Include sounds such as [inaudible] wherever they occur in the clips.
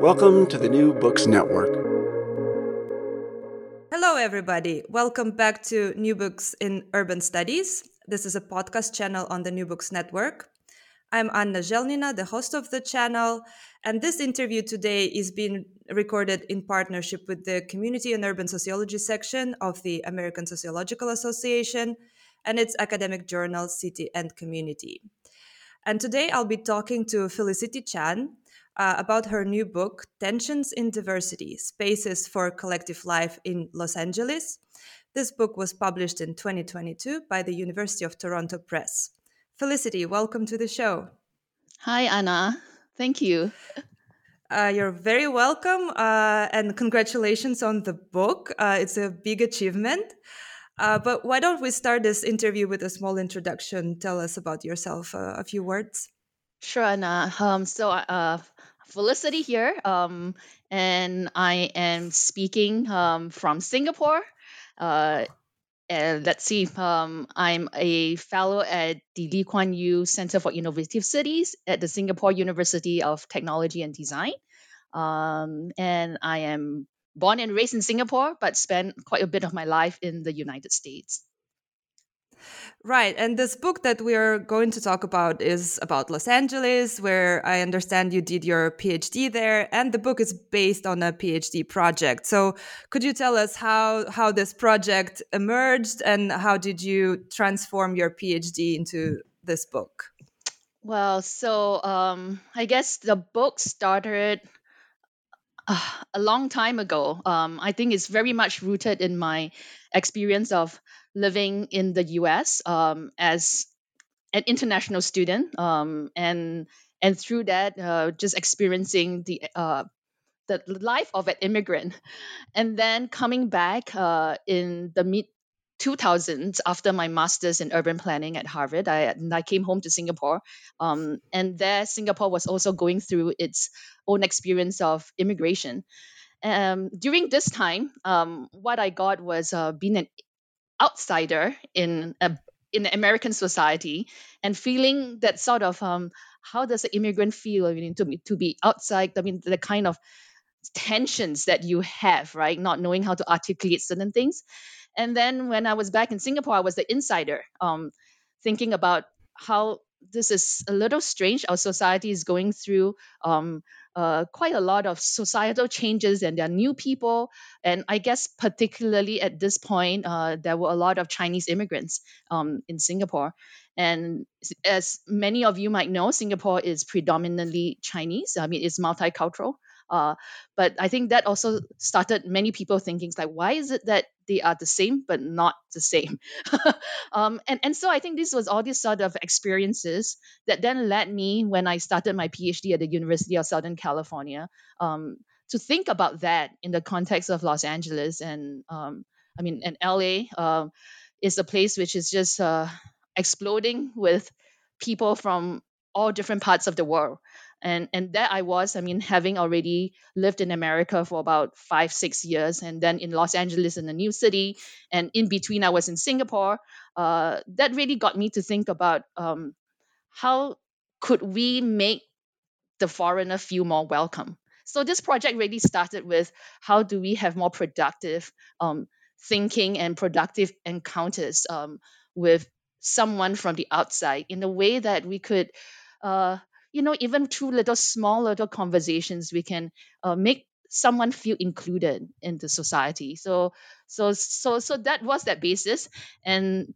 Welcome to the New Books Network. Hello, everybody. Welcome back to New Books in Urban Studies. This is a podcast channel on the New Books Network. I'm Anna Zhelnina, the host of the channel, and this interview today is being recorded in partnership with the Community and Urban Sociology section of the American Sociological Association and its academic journal, City and Community. And today I'll be talking to Felicity Chan uh, about her new book, Tensions in Diversity Spaces for Collective Life in Los Angeles. This book was published in 2022 by the University of Toronto Press. Felicity, welcome to the show. Hi, Anna. Thank you. Uh, you're very welcome, uh, and congratulations on the book. Uh, it's a big achievement. Uh, but why don't we start this interview with a small introduction? Tell us about yourself, uh, a few words. Sure, Anna. Um, so, uh, Felicity here, um, and I am speaking um, from Singapore. And let's see, um, I'm a fellow at the Lee Kuan Yew Center for Innovative Cities at the Singapore University of Technology and Design. Um, and I am born and raised in Singapore, but spent quite a bit of my life in the United States. Right. And this book that we are going to talk about is about Los Angeles, where I understand you did your PhD there. And the book is based on a PhD project. So could you tell us how, how this project emerged and how did you transform your PhD into this book? Well, so um, I guess the book started uh, a long time ago. Um, I think it's very much rooted in my experience of living in the US um, as an international student, um, and and through that, uh, just experiencing the uh, the life of an immigrant, and then coming back uh, in the mid 2000s after my master's in urban planning at Harvard. I, I came home to Singapore, um, and there Singapore was also going through its own experience of immigration. Um, during this time, um, what I got was uh, being an outsider in a in American society and feeling that sort of um, how does an immigrant feel I mean, to be to be outside? I mean, the kind of tensions that you have, right? Not knowing how to articulate certain things. And then when I was back in Singapore, I was the insider, um, thinking about how this is a little strange. Our society is going through um, uh, quite a lot of societal changes and there are new people. And I guess, particularly at this point, uh, there were a lot of Chinese immigrants um, in Singapore. And as many of you might know, Singapore is predominantly Chinese. I mean, it's multicultural. Uh, but I think that also started many people thinking like, why is it that they are the same but not the same? [laughs] um, and and so I think this was all these sort of experiences that then led me when I started my PhD at the University of Southern California um, to think about that in the context of Los Angeles and um, I mean and LA uh, is a place which is just uh, exploding with people from all different parts of the world. And and there I was. I mean, [laughs] having already lived in America for about five six years, and then in Los Angeles in a new city, and in between I was in Singapore. Uh, that really got me to think about um, how could we make the foreigner feel more welcome. So this project really started with how do we have more productive um, thinking and productive encounters um, with someone from the outside in a way that we could uh, you know even through little small little conversations we can uh, make someone feel included in the society. So so so so that was that basis. And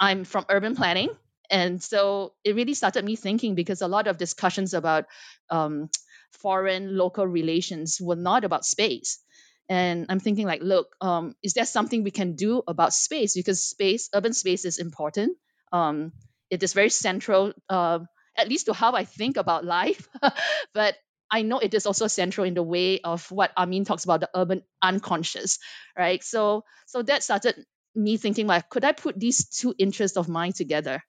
i'm from urban planning. And so it really started me thinking because a lot of discussions about um, foreign local relations were not about space. And i'm thinking like look um, is there something we can do about space? Because space urban space is important. Um, it is very central uh, at least to how i think about life. [laughs] But i know it is also central in the way of what amin talks about the urban unconscious right? So so that started me thinking like could i put these two interests of mine together?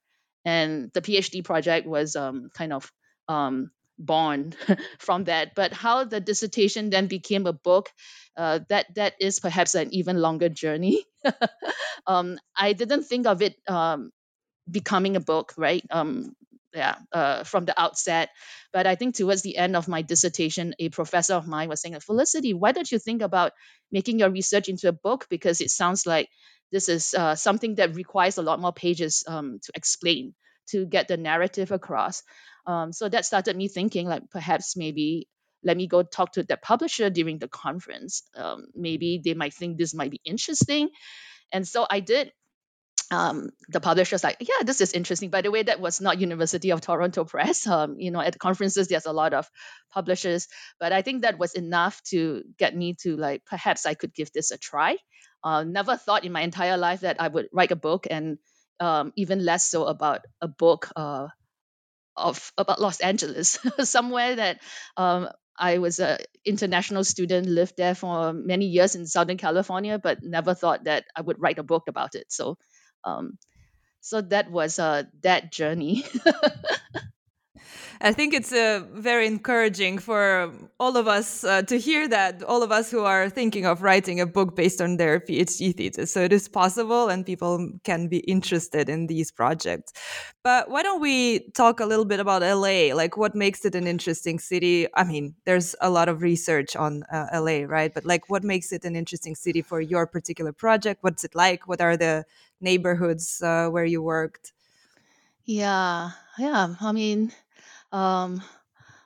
And the phd project was um, kind of um, born [laughs] from that. But how the dissertation then became a book uh, that that is perhaps an even longer journey. [laughs] Um, i didn't think of it um, becoming a book right? Um, yeah uh, from the outset but i think towards the end of my dissertation a professor of mine was saying felicity why don't you think about making your research into a book because it sounds like this is uh, something that requires a lot more pages um, to explain to get the narrative across um, so that started me thinking like perhaps maybe let me go talk to the publisher during the conference. Um, maybe they might think this might be interesting. And so I did. Um, the publisher was like, yeah, this is interesting. By the way, that was not University of Toronto Press. [laughs] Um, you know, at conferences, there's a lot of publishers, but I think that was enough to get me to like, perhaps I could give this a try. Uh, never thought in my entire life that I would write a book, and um, even less so about a book uh, of about Los Angeles, [laughs] somewhere that um, I was an international student, lived there for many years in Southern California, but never thought that I would write a book about it. So, um, so that was uh, that journey. [laughs] I think it's uh, very encouraging for all of us uh, to hear that, all of us who are thinking of writing a book based on their PhD thesis. So it is possible and people can be interested in these projects. But why don't we talk a little bit about LA? Like what makes it an interesting city? I mean, there's a lot of research on uh, LA, right? But like what makes it an interesting city for your particular project? What's it like? What are the neighborhoods uh, where you worked? Yeah, yeah. I mean, um,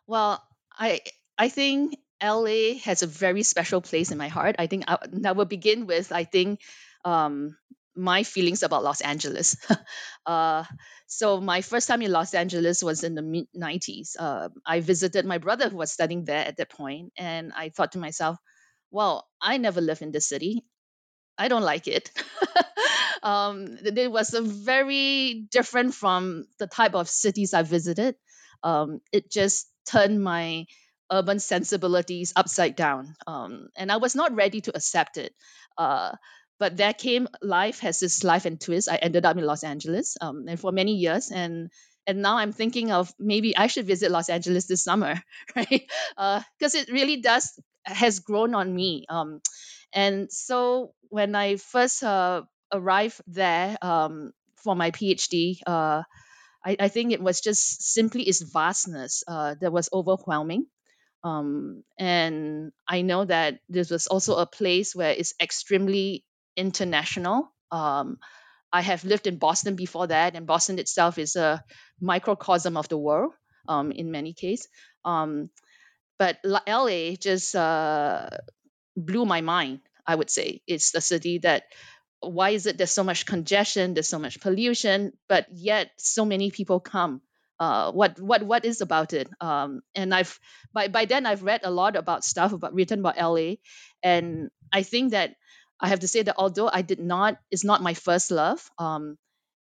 well, I I think LA has a very special place in my heart. I think I, I will begin with I think um, my feelings about Los Angeles. [laughs] uh, so my first time in Los Angeles was in the mid '90s. Uh, I visited my brother who was studying there at that point, and I thought to myself, "Well, I never lived in this city. I don't like it." [laughs] um, it was very different from the type of cities I visited um, it just turned my urban sensibilities upside down. Um, and I was not ready to accept it. Uh, but there came life has this life and twist. I ended up in Los Angeles um, and for many years. And and now I'm thinking of maybe I should visit Los Angeles this summer, [laughs] right? Because uh, it really does has grown on me. Um, and so when I first uh, arrived there um, for my PhD, uh, I, I think it was just simply its vastness uh, that was overwhelming. Um, and I know that this was also a place where it's extremely international. Um, I have lived in Boston before that, and Boston itself is a microcosm of the world um, in many cases. Um, but LA just uh, blew my mind. I would say it's the city that why is it there's so much congestion, there's so much pollution, but yet so many people come? Uh, what what what is about it? Um, and I've by by then I've read a lot about stuff about written about LA, and I think that I have to say that although I did not, it's not my first love. Um,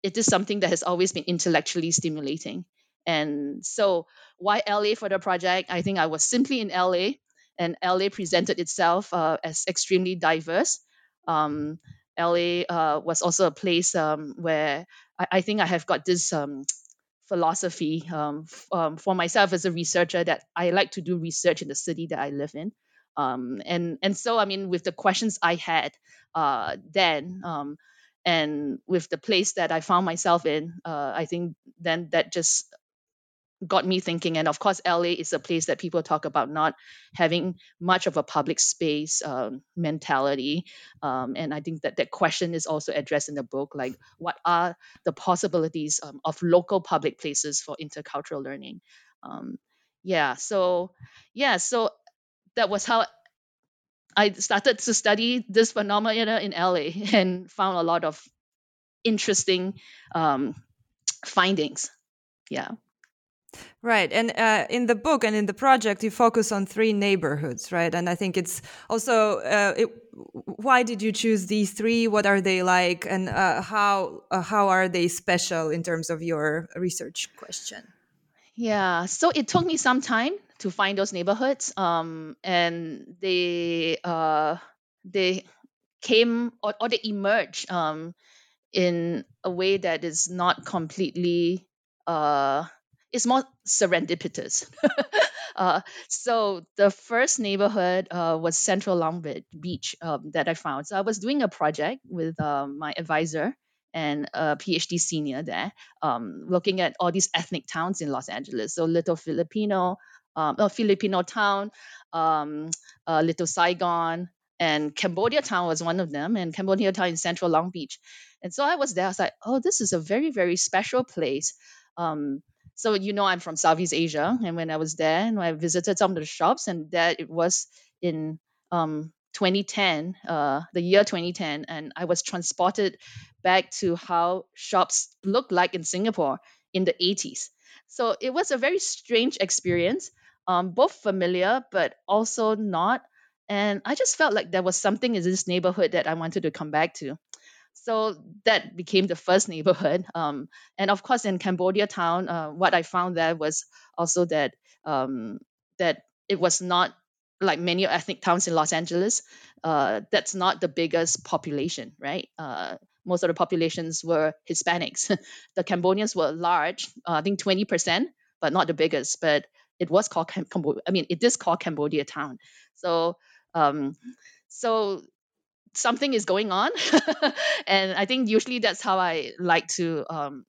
it is something that has always been intellectually stimulating. And so, why LA for the project? I think I was simply in LA, and LA presented itself uh, as extremely diverse. Um, LA uh, was also a place um, where I, I, think I have got this um, [tsk] philosophy um, f- um, for myself as a researcher that I like to do research in the city that I live in. Um, and and so I mean, with the questions I had uh, then, and with the place that I found myself in, uh, I think then that just got me thinking. And of course, LA is a place that people talk about not having much of a public space um, mentality. Um, and I think that that question is also addressed in the book like, what are the possibilities um, of local public places for intercultural learning? Um, yeah, so, yeah, so that was how I started to study this phenomena in LA [laughs] and found a lot of interesting um, findings. Yeah. Right. And uh, in the book and in the project, you focus on three neighborhoods, right? And I think it's also uh, it, why did you choose these three? What are they like? And uh, how, uh, how are they special in terms of your research question? Yeah. So it took me some time to find those neighborhoods. Um, and they, uh, they came or, or they emerged um, in a way that is not completely uh, it's more serendipitous. [laughs] uh, so the first neighborhood uh, was Central Long Beach um, that I found. So I was doing a project with uh, my advisor and a PhD senior there, um, looking at all these ethnic towns in Los Angeles. So Little Filipino, um, a Filipino town, um, uh, Little Saigon, and Cambodia Town was one of them, and Cambodia Town in Central Long Beach. And so I was there. I was like, oh, this is a very, very special place. Um, so you know I'm from Southeast Asia, and when I was there, and I visited some of the shops, and that it was in um, 2010, uh, the year 2010, and I was transported back to how shops looked like in Singapore in the 80s. So it was a very strange experience, um, both familiar but also not. And I just felt like there was something in this neighborhood that I wanted to come back to. So that became the first neighborhood. [laughs] Um, and of course, in Cambodia town, uh, what I found there was also that um, that it was not like many ethnic towns in Los Angeles. Uh, that's not the biggest population, right? Uh, most of the populations were Hispanics. [laughs] the Cambodians were large, uh, I think 20%, but not the biggest. But it was called Cambodia. I mean, it is called Cambodia town. So, um, so something is going on. [laughs] And i think usually that's how i like to um,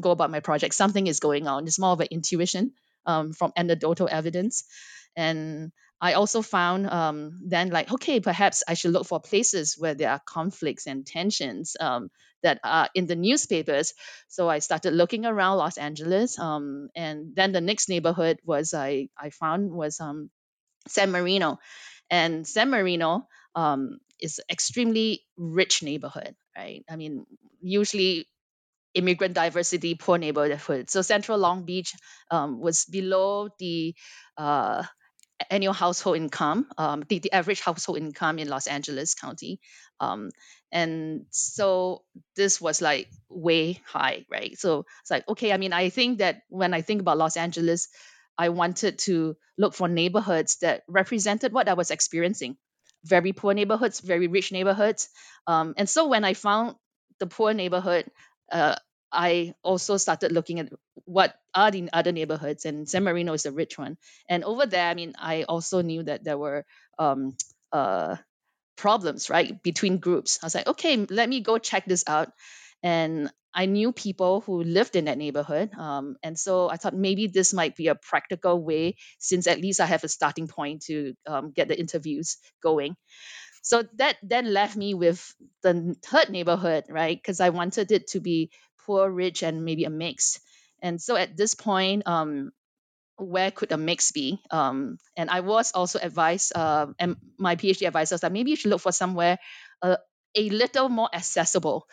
go about my project. Something is going on. It's more of an intuition um, from anecdotal evidence. And i also found um, then like okay perhaps i should look for places where there are conflicts and tensions um, that are in the newspapers. So i started looking around los angeles um, and then the next neighborhood was i, I found was um, san marino. And san marino um, is extremely rich neighborhood, right? I mean, usually immigrant diversity, poor neighborhood. So Central Long Beach um, was below the uh, annual household income, um, the, the average household income in Los Angeles County. Um, and so this was like way high, right? So it's like, okay, I mean, I think that when I think about Los Angeles, I wanted to look for neighborhoods that represented what I was experiencing very poor neighborhoods, very rich neighborhoods. Um, and so when I found the poor neighborhood, uh, I also started looking at what are the other neighborhoods, and San Marino is a rich one. And over there, I mean, I also knew that there were um, uh, problems, right, between groups. I was like, okay, let me go check this out. And I knew people who lived in that neighborhood. Um, and so I thought maybe this might be a practical way, since at least I have a starting point to um, get the interviews going. So that then left me with the third neighborhood, right? Because I wanted it to be poor, rich, and maybe a mix. And so at this point, um, where could a mix be? Um, and I was also advised, uh, and my PhD advisor was that maybe you should look for somewhere uh, a little more accessible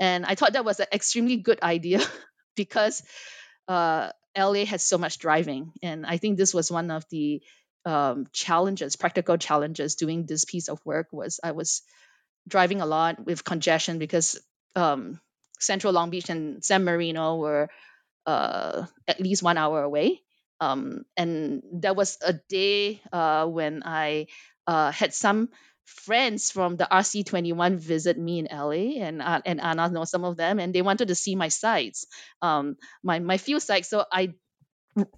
and I thought that was an extremely good idea [laughs] because uh, LA has so much driving. And I think this was one of the um, challenges, practical challenges doing this piece of work was I was driving a lot with congestion because um, Central Long Beach and San Marino were uh, at least one hour away. Um, and there was a day uh, when I uh, had some friends from the RC21 visit me in LA, and uh, and Anna knows some of them, and they wanted to see my sites, um, my my few sites. So I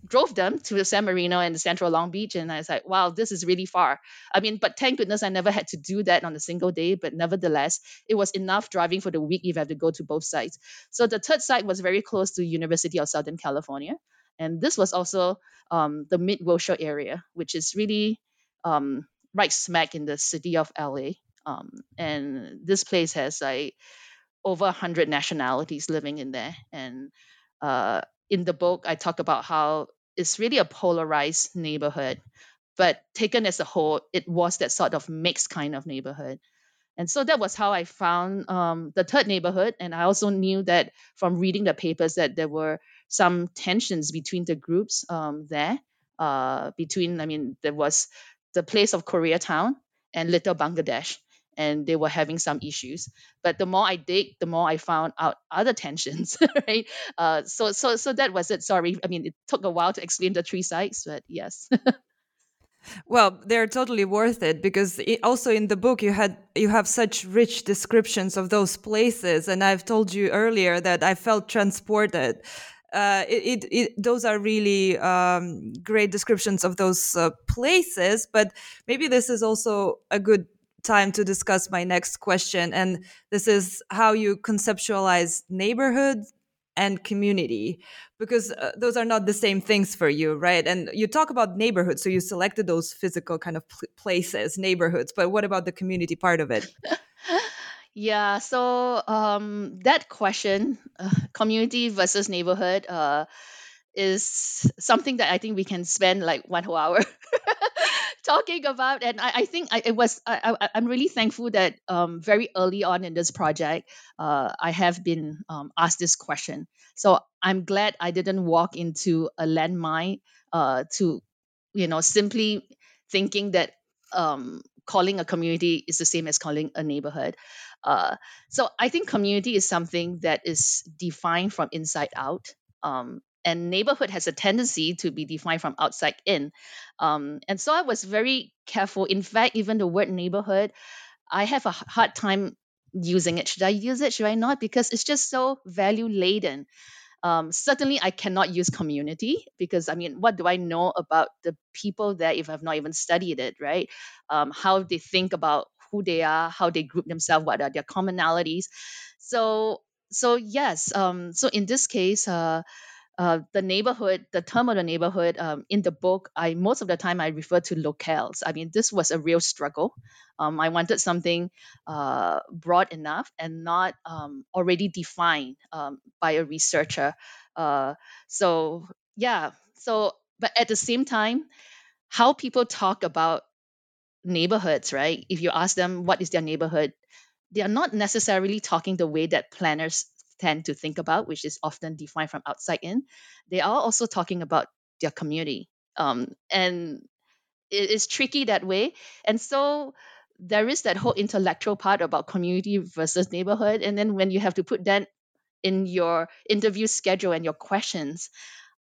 drove them to San Marino and the Central Long Beach, and I was like, wow, this is really far. I mean, but thank goodness I never had to do that on a single day. But nevertheless, it was enough driving for the week if I have to go to both sites. So the third site was very close to University of Southern California, and this was also um, the Mid Wilshire area, which is really um, right smack in the city of LA. Um, and this place has like over 100 nationalities living in there. And uh, in the book, I talk about how it's really a polarized neighborhood, but taken as a whole, it was that sort of mixed kind of neighborhood. And so that was how I found um, the third neighborhood. And I also knew that from reading the papers that there were some tensions between the groups um, there. Uh, between, I mean, there was the place of Koreatown and Little Bangladesh, and they were having some issues. But the more I dig, the more I found out other tensions, [laughs] right? Uh, so, so, so that was it. Sorry, I mean, it took a while to explain the three sites, but yes. [laughs] well they're totally worth it because also in the book you had you have such rich descriptions of those places and i've told you earlier that i felt transported uh, it, it, it, those are really um, great descriptions of those uh, places. But maybe this is also a good time to discuss my next question. And this is how you conceptualize neighborhood and community, because uh, those are not the same things for you, right? And you talk about neighborhoods. So you selected those physical kind of places, neighborhoods. But what about the community part of it? [laughs] Yeah, so um, that question, uh, community versus neighborhood, uh, is something that I think we can spend like one whole hour [laughs] talking about. And I, I think I, it was I, I, I'm really thankful that um, very early on in this project, uh, I have been um, asked this question. So I'm glad I didn't walk into a landmine uh, to, you know, simply thinking that um, calling a community is the same as calling a neighborhood. Uh, so I think community is something that is defined from inside out. Um, and neighborhood has a tendency to be defined from outside in. Um, and so I was very careful. In fact, even the word neighborhood, I have a hard time using it. Should I use it? Should I not? Because it's just so value laden. Um, certainly, I cannot use community because I mean, what do I know about the people there if I've not even studied it, right? Um, how they think about who they are, how they group themselves, what are their commonalities. So, so yes. Um, so in this case, uh, uh, the neighborhood, the term of the neighborhood um, in the book, I most of the time I refer to locales. I mean, this was a real struggle. Um, I wanted something uh, broad enough and not um, already defined um, by a researcher. Uh, so yeah, so but at the same time, how people talk about neighborhoods, right? If you ask them what is their neighborhood, they are not necessarily talking the way that planners tend to think about, which is often defined from outside in. They are also talking about their community. Um, and it is tricky that way. And so there is that whole intellectual part about community versus neighborhood. And then when you have to put that in your interview schedule and your questions,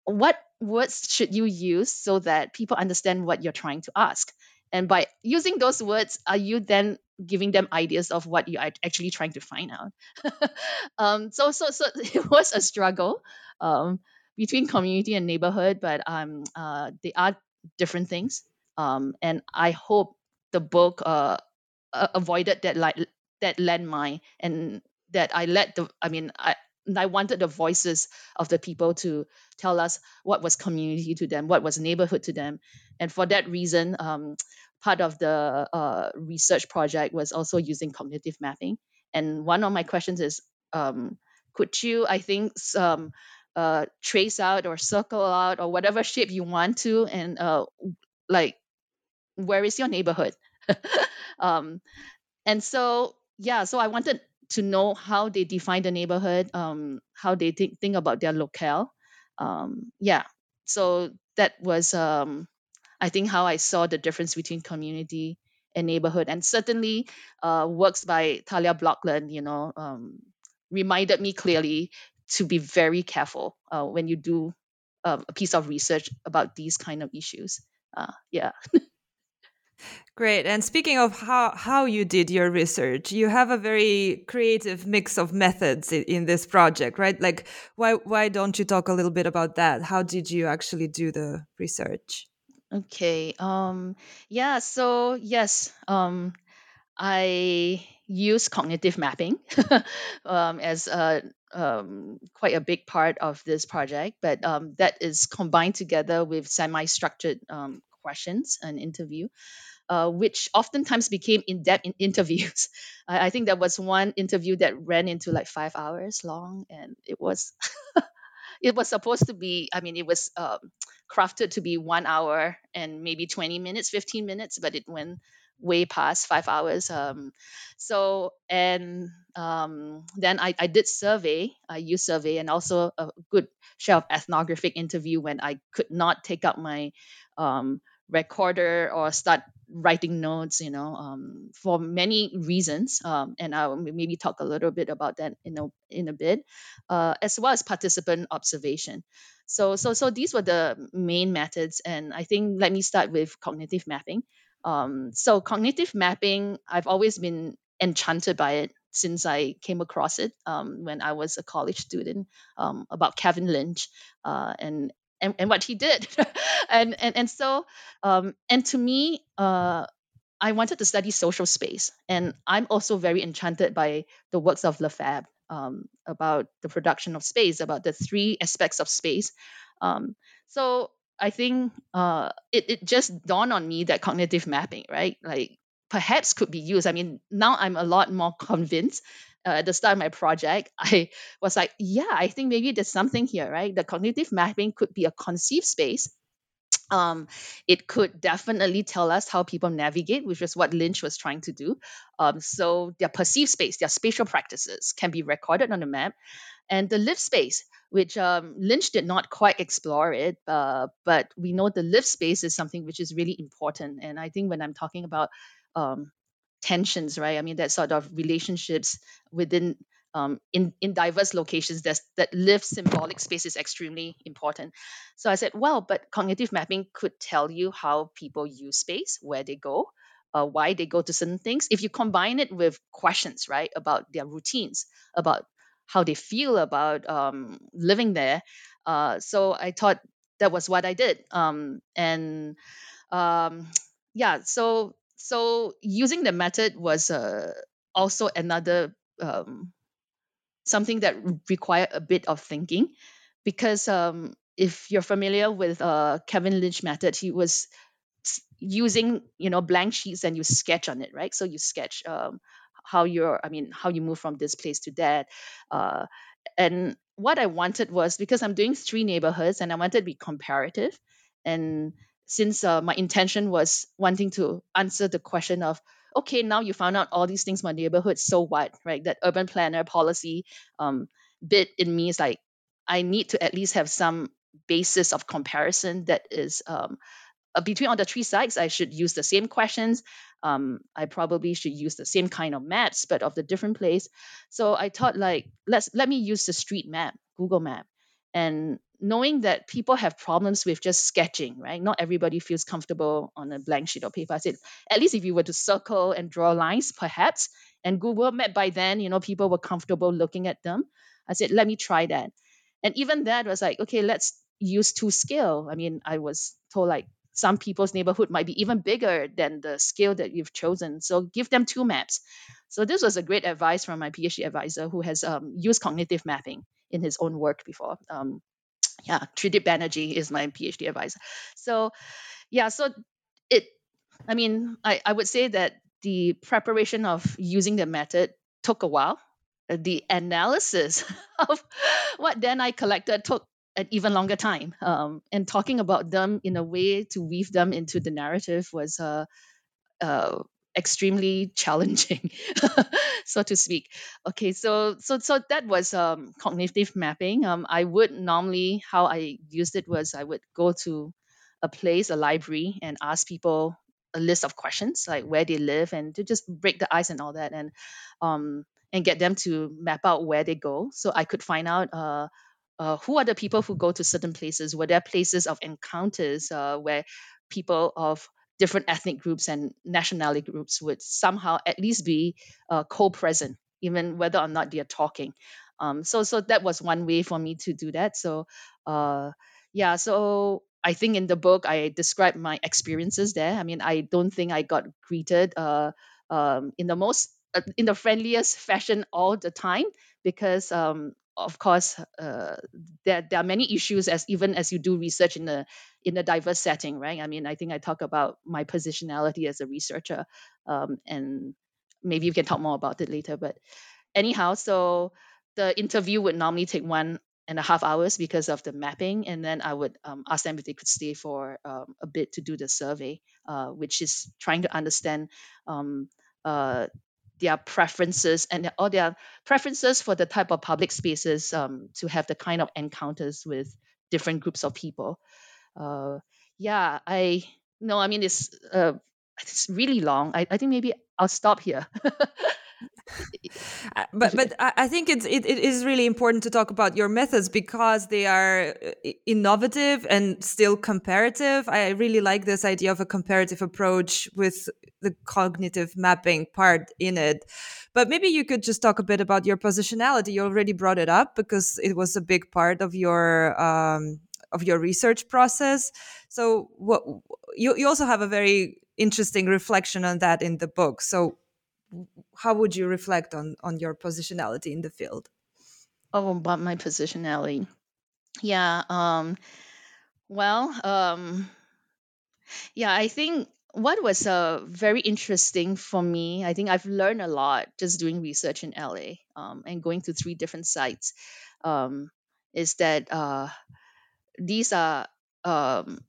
what words should you use so that people understand what you're trying to ask? And by using those words, are you then giving them ideas of what you are actually trying to find out? [laughs] um, so, so, so [laughs] it was a struggle um, between community and neighborhood, but um, uh, they are different things. Um, and I hope the book uh, avoided that like that landmine and that I let the. I mean, I I wanted the voices of the people to tell us what was community to them, what was neighborhood to them, and for that reason, um, part of the uh, research project was also using cognitive mapping. And one of my questions is, um, could you, I think, um, uh, trace out or circle out or whatever shape you want to, and uh, like, where is your neighborhood? [laughs] um, and so, yeah, so I wanted to know how they define the neighborhood, um, how they think think about their locale. Um, yeah, so that was um, I think how I saw the difference between community and neighborhood, and certainly uh, works by Talja Blokland, you know, um, reminded me clearly to be very careful uh, when you do uh, a piece of research about these kind of issues. Uh, yeah. [laughs] Great. And speaking of how, how you did your research, you have a very creative mix of methods in, in, this project, right? Like, why why don't you talk a little bit about that? How did you actually do the research? Okay. Um. Yeah. So yes. Um. I use cognitive mapping [laughs] um, as a um, quite a big part of this project, but um, that is combined together with semi-structured um, questions and interview uh, which oftentimes became in-depth in interviews. [laughs] I, I, think there was one interview that ran into like five hours long, and it was [laughs] it was supposed to be. I mean, it was um, crafted to be one hour and maybe twenty minutes, fifteen minutes, but it went way past five hours. Um, so and um, then I, I did survey. I used survey and also a good share of ethnographic interview when I could not take up my um, recorder or start writing notes, you know, um, for many reasons. Um, and I'll maybe talk a little bit about that in a, in a bit, uh, as well as participant observation. So, so, so these were the main methods. And I think let me start with cognitive mapping. Um, so cognitive mapping, I've always been enchanted by it since I came across it um, when I was a college student um, about Kevin Lynch uh, and and, and what he did. [laughs] and, and and so um, and to me, uh, I wanted to study social space, and I'm also very enchanted by the works of Lefebvre um, about the production of space, about the three aspects of space. Um, so I think uh, it it just dawned on me that cognitive mapping, right, like perhaps could be used. I mean, now I'm a lot more convinced uh, at the start of my project, [laughs] I was like, yeah, I think maybe there's something here, right? The cognitive mapping could be a conceived space. [tsk] Um, it could definitely tell us how people navigate, which is what Lynch was trying to do. Um, so their perceived space, their spatial practices can be recorded on the map. And the lived space, which um, Lynch did not quite explore it, uh, but we know the lived space is something which is really important. And I think when I'm talking about um, tensions, right? I mean, that sort of relationships within um, in in diverse locations that that live symbolic space is extremely important. So I said, well, but cognitive mapping could tell you how people use space, where they go, uh, why they go to certain things. If you combine it with questions, right, about their routines, about how they feel about um, living there. Uh, so I thought that was what I did, um, and um, yeah, so so using the method was uh, also another um, something that required a bit of thinking because um, if you're familiar with uh, Kevin Lynch method, he was using you know blank sheets and you sketch on it, right? So you sketch um, how you're, I mean, how you move from this place to that, uh, and what I wanted was because I'm doing three neighborhoods and I wanted to be comparative, and since uh, my intention was wanting to answer the question of okay now you found out all these things my neighborhood so what? Right? That urban planner policy um, bit in me is like i need to at least have some basis of comparison that is um, uh, between all the three sites i should use the same questions um, i probably should use the same kind of maps but of the different place. So i thought like let's let me use the street map google map and knowing that people have problems with just sketching, right? Not everybody feels comfortable on a blank sheet of paper. I said, at least if you were to circle and draw lines, perhaps. And Google Map by then, you know, people were comfortable looking at them. I said, let me try that. And even that was like, okay, let's use two scale. I mean, I was told like some people's neighborhood might be even bigger than the scale that you've chosen. So give them two maps. So this was a great advice from my PhD advisor who has um, used cognitive mapping in his own work before. Um, yeah, Tridib Banerjee is my PhD advisor. So, yeah, so it, I mean, I, I would say that the preparation of using the method took a while. Uh, the analysis [laughs] of what then I collected took an even longer time. Um, and talking about them in a way to weave them into the narrative was uh, uh, extremely [laughs] challenging so to speak. Okay so so so that was um, cognitive mapping. Um, i would normally how i used it was i would go to a place a library and ask people a list of questions like where they live and to just break the ice and all that and um and get them to map out where they go. So i could find out uh, uh, who are the people who go to certain places were there places of encounters uh, where people of different ethnic groups and nationality groups would somehow at least be uh, co-present, even whether or not they are talking. Um, so so that was one way for me to do that. So uh, yeah, so I think in the book I described my experiences there. I mean, I don't think I got greeted uh, um, in the most uh, in the friendliest fashion all the time because um, of course uh, there, there are many issues as even as you do research in a in a diverse setting right? I mean i think i talk about my positionality as a researcher um, and maybe you can talk more about it later but anyhow so the interview would normally take one and a half hours because of the mapping and then i would um, ask them if they could stay for um, a bit to do the survey uh, which is trying to understand um, uh, their preferences and all their preferences for the type of public spaces um, to have the kind of encounters with different groups of people. Uh, yeah, I no, I mean it's uh, it's really long. I, I think maybe I'll stop here. [laughs] Uh, but but I think it's it, it is really important to talk about your methods because they are uh, innovative and still comparative. I really like this idea of a comparative approach with the cognitive mapping part in it. But maybe you could just talk a bit about your positionality. You already brought it up because it was a big part of your um, of your research process. So what you you also have a very interesting reflection on that in the book. So how would you reflect on on your positionality in the field? Oh, about my positionality. Yeah. Um, well, um, yeah, I think what was uh, very interesting for me, I think I've learned a lot just doing research in LA um, and going to three different sites, um, is that uh, these are um,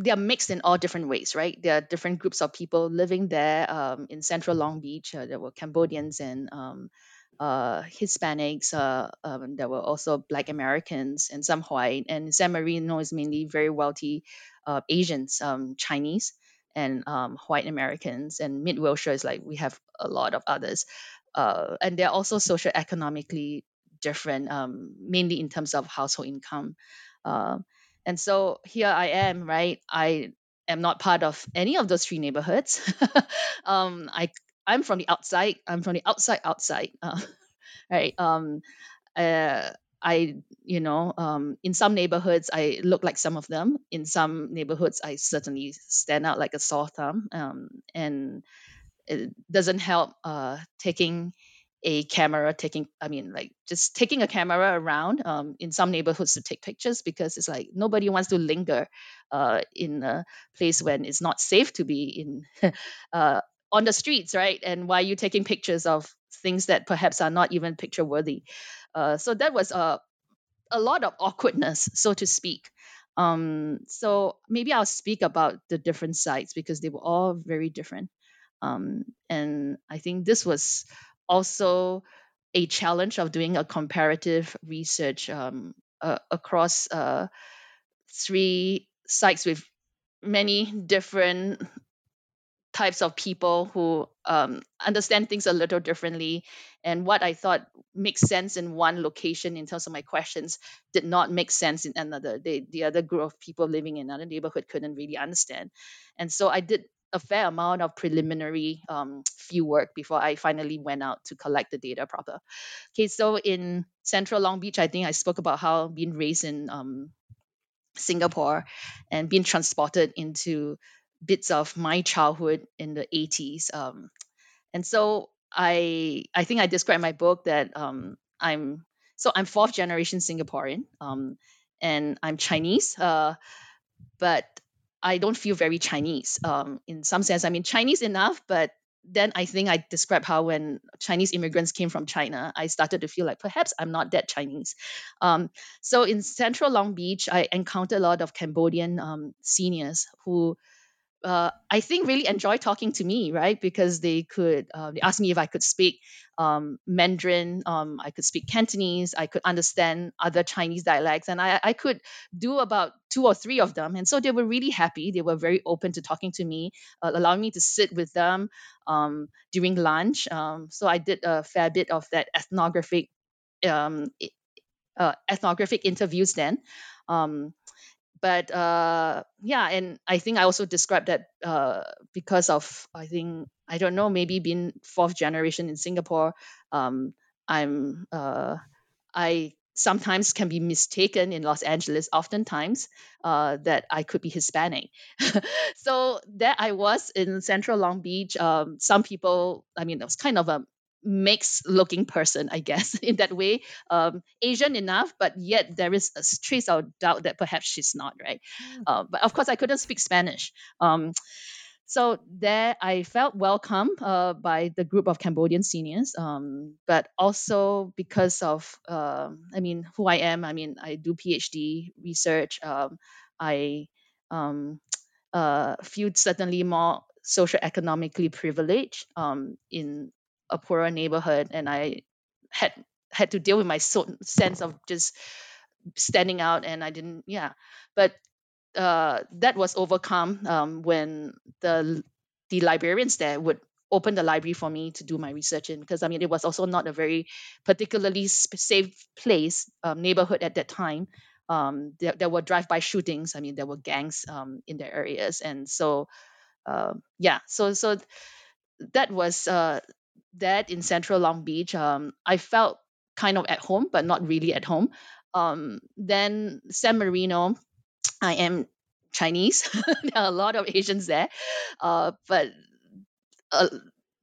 they are mixed in all different ways, right? There are different groups of people living there. Um, in central Long Beach, uh, there were Cambodians and um, uh, Hispanics. Uh, um, there were also Black Americans and some white. And San Marino is mainly very wealthy uh, Asians, um, Chinese, and um, white Americans. And Mid Wilshire is like we have a lot of others. Uh, and they're also socioeconomically different, um, mainly in terms of household income. And so here I am, right? I am not part of any of those three neighborhoods. [laughs] um, I I'm from the outside. I'm from the outside outside. Uh, [laughs] right. Um, uh, I, you know, um, in some neighborhoods, I look like some of them. In some neighborhoods, I certainly stand out like a sore thumb. Um, and it doesn't help uh, taking a camera taking i mean like just taking a camera around um, in some neighborhoods to take pictures because it's like nobody wants to linger uh, in a place when it's not safe to be in [laughs] uh, on the streets right? And why are you taking pictures of things that perhaps are not even picture worthy? Uh, so that was a, a lot of awkwardness so to speak. Um, so maybe i'll speak about the different sites because they were all very different. Um, and i think this was also a challenge of doing a comparative research um, uh, across uh, three sites with many different types of people who um, understand things a little differently. And what I thought makes sense in one location in terms of my questions did not make sense in another. They, the other group of people living in another neighborhood couldn't really understand. And so I did a fair amount of preliminary um, [tsk] field work before I finally went out to collect the data proper. Okay, so in Central Long Beach, I think I spoke about how being raised in um, Singapore and being transported into bits of my childhood in the 80s. Um, and so I I think I described my book that um, I'm so I'm fourth generation Singaporean um, and I'm Chinese. Uh, but I don't feel very Chinese um, in some sense. I mean, Chinese enough, but then I think I described how when Chinese immigrants came from China, I started to feel like perhaps I'm not that Chinese. Um, so in central Long Beach, I encountered a lot of Cambodian um, seniors who uh, I think really enjoy talking to me, right? Because they could uh, they asked me if I could speak um, Mandarin, um, I could speak Cantonese, I could understand other Chinese dialects, and I, I could do about two or three of them. And so they were really happy. They were very open to talking to me, uh, allowing me to sit with them um, during lunch. Um, so I did a fair bit of that ethnographic um, uh, ethnographic interviews then. But uh, yeah, and I think I also described that uh, because of I think I don't know maybe being fourth generation in Singapore, um, I'm uh, I sometimes can be mistaken in Los Angeles, oftentimes uh, that I could be Hispanic. [laughs] so there I was in Central Long Beach. Um, some people, I mean, it was kind of a mixed looking person, I guess, [laughs] in that way. Um, Asian enough, but yet there is a trace of doubt that perhaps she's not, right? Mm. Uh, but of course, I couldn't speak Spanish. Um, so there I felt welcome uh, by the group of Cambodian seniors, um, but also because of, uh, I mean, who I am. I mean, I do PhD research. Um, I um, uh, feel certainly more social economically privileged um, in a poorer neighborhood, and I had had to deal with my so- sense of just standing out, and I didn't, yeah. But uh, that was overcome um, when the the librarians there would open the library for me to do my research in because I mean it was also not a very particularly safe place um, neighborhood at that time. Um, there, there were drive-by shootings. I mean there were gangs um, in their areas, and so uh, yeah, so so that was uh, that in Central Long Beach, um, I felt kind of at home, but not really at home. Um, then San Marino, I am Chinese. [laughs] there are a lot of Asians there, uh, but uh,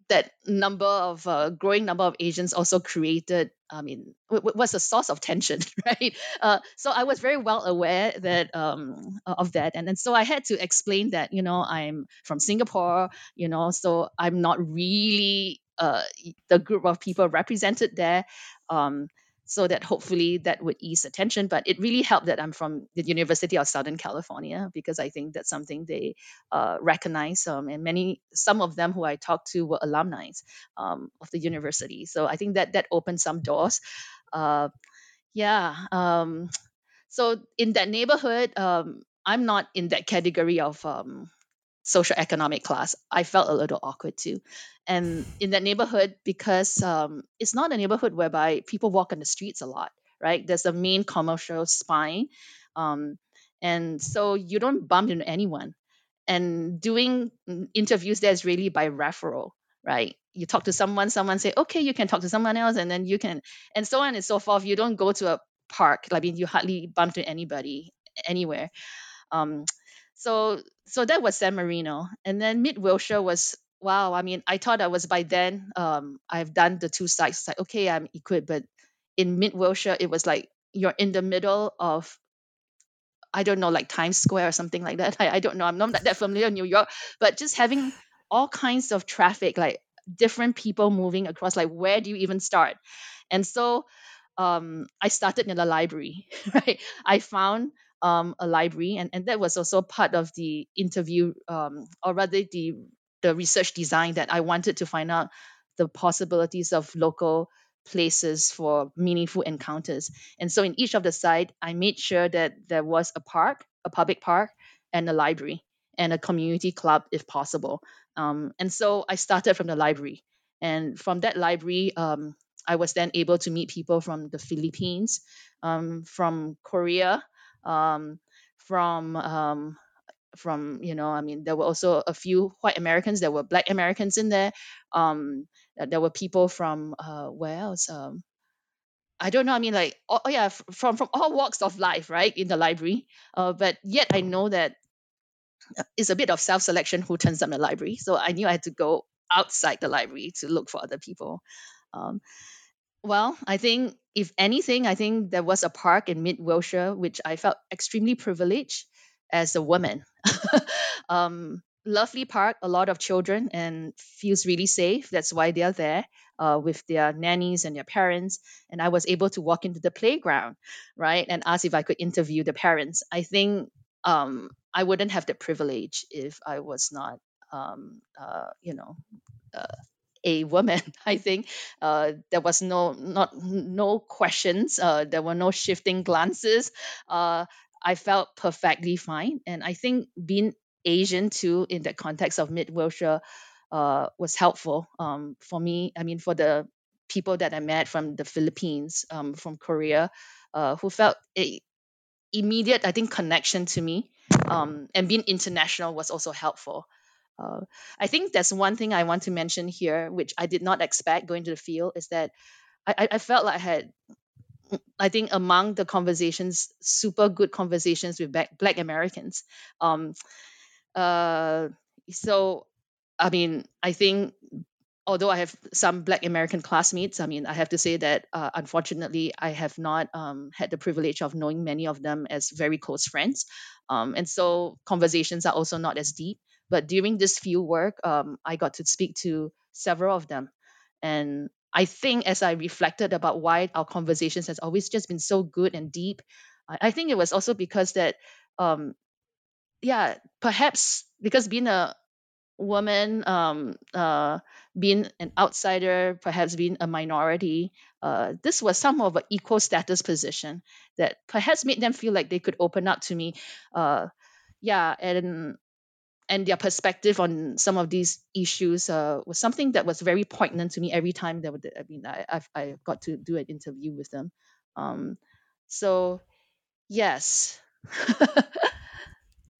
that number of uh, growing number of Asians also created. I mean, w- was a source of tension, [laughs] right? Uh, so I was very well aware that um, of that, and and so I had to explain that you know I'm from Singapore, you know, so I'm not really uh, the group of people represented there. Um, so that hopefully that would ease attention. But it really helped that I'm from the University of Southern California because I think that's something they uh, recognize. Um, and many, some of them who I talked to were alumni um, of the university. So I think that that opened some doors. Uh, yeah. Um, so in that neighborhood, um, I'm not in that category of um, social economic class, I felt a little awkward too. And in that neighborhood, because um, it's not a neighborhood whereby people walk on the streets a lot, right? There's a main commercial spine. Um, and so you don't bump into anyone. And doing interviews there is really by referral, right? You talk to someone, someone say, okay, you can talk to someone else, and then you can, and so on and so forth. You don't go to a park. I mean, you hardly bump into anybody anywhere. Um, so so that was San Marino, and then Mid Wilshire was wow. I mean, I thought I was by then. Um, I've done the two sites. It's like okay, I'm equipped, but in Mid Wilshire, it was like you're in the middle of I don't know, like Times Square or something like that. [laughs] I, I don't know. I'm not that familiar New York, but just having all kinds of traffic, like different people moving across, like where do you even start? And so um, I started in the library, [laughs] right? I found um, a library, and, and that was also part of the interview, um, or rather the the research design that I wanted to find out the possibilities of local places for meaningful encounters. And so in each of the site, I made sure that there was a park, a public park, and a library and a community club if possible. Um, and so I started from the library. And from that library, um, I was then able to meet people from the Philippines, um, from Korea, um, from um, from you know i mean there were also a few white americans there were black americans in there um there were people from uh where else? Um i don't know i mean like oh, oh yeah from from all walks of life right in the library uh but yet i know that uh, it's a bit of self-selection who turns up in the library so i knew i had to go outside the library to look for other people um well, I think if anything, I think there was a park in Mid Wilshire which I felt extremely privileged as a woman. [laughs] um, lovely park, a lot of children, and feels really safe. That's why they're there uh, with their nannies and their parents. And I was able to walk into the playground, right, and ask if I could interview the parents. I think um, I wouldn't have the privilege if I was not, um, uh, you know, uh, a woman. [laughs] I think uh, there was no not no questions. Uh, there were no shifting glances. Uh, I felt perfectly fine, and I think being Asian too in the context of Mid Wilshire uh, was helpful um, for me. I mean, for the people that I met from the Philippines, um, from Korea, uh, who felt a, immediate, I think, connection to me. Um, and being international was also helpful. Uh, I think that's one thing I want to mention here, which I did not expect going to the field, is that I, I felt like I had, I think, among the conversations, super good conversations with Black, Black Americans. Um, uh, so, I mean, I think although I have some Black American classmates, I mean, I have to say that uh, unfortunately, I have not um, had the privilege of knowing many of them as very close friends. Um, and so conversations are also not as deep. But during this field work, um, I got to speak to several of them. And I think as I reflected about why our conversations has always just been so good and deep, I, I think it was also because that, um, yeah, perhaps because being a woman, um, uh, being an outsider, perhaps being a minority, uh, this was some of an equal status position that perhaps made them feel like they could open up to me. Uh, yeah, and and their perspective on some of these issues uh, was something that was very poignant to me every time that I mean I I've, I got to do an interview with them. Um, so yes. [laughs]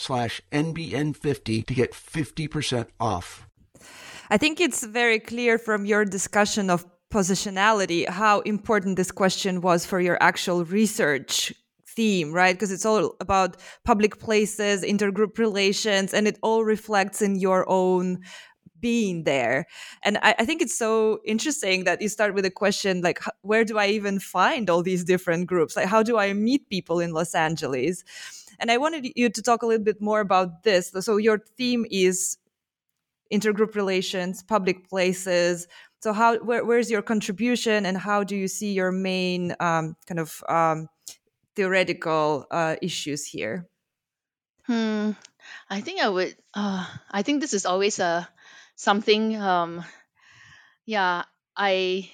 slash NBN50 to get 50% off. I think it's very clear from your discussion of positionality how important this question was for your actual research theme, right? Because it's all about public places, intergroup relations, and it all reflects in your own being there. And I, I, think it's so interesting that you start with a question like, where do I even find all these different groups? Like, how do I meet people in Los Angeles? And I wanted you to talk a little bit more about this. So your theme is intergroup relations, public places. So how where, where's your contribution, and how do you see your main um, kind of um, theoretical uh, issues here? Hmm. I think I would. Uh, I think this is always a something. Um, yeah, I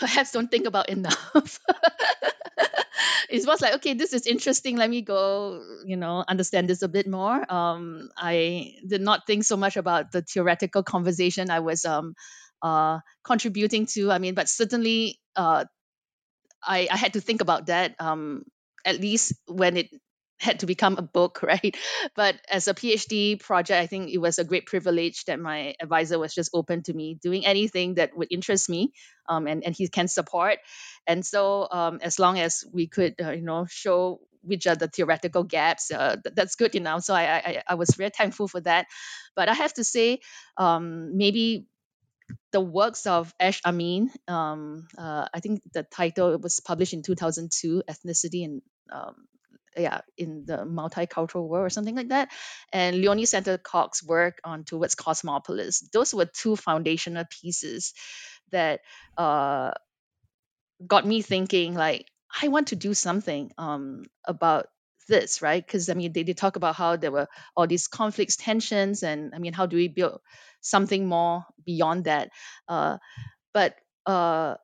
perhaps don't think about enough. [laughs] it was like okay this is interesting. Let me go you know understand this a bit more. Um, i did not think so much about the theoretical conversation i was um, uh, contributing to. I mean but certainly uh, I, I had to think about that um, at least when it had to become a book, [laughs] right? But as a PhD project, I think it was a great privilege that my advisor was just open to me doing anything that would interest me, um, and and he can support. And so, um, as long as we could, uh, you know, show which are the theoretical gaps, uh, th- that's good enough. So I, I I was very thankful for that. But I have to say, um, maybe the works of Ash Amin. Um, uh, I think the title was published in 2002, Ethnicity and um, yeah, in the multicultural world or something like that. And Leonie Sandercock's work on Towards Cosmopolis. Those were two foundational pieces that uh, got me thinking like, I want to do something um, about this, right? Because I mean, they, they talk about how there were all these conflicts, tensions, and I mean, how do we build something more beyond that? Uh, but uh,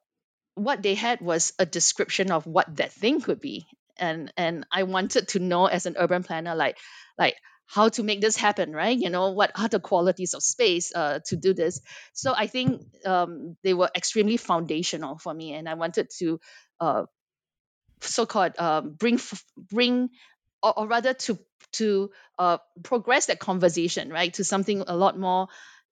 what they had was a description of what that thing could be and and i wanted to know as an urban planner like like how to make this happen right? You know what are the qualities of space uh, to do this? So i think um, they were extremely foundational for me and i wanted to uh, so-called um, bring bring or, or, rather to to uh, progress that conversation right to something a lot more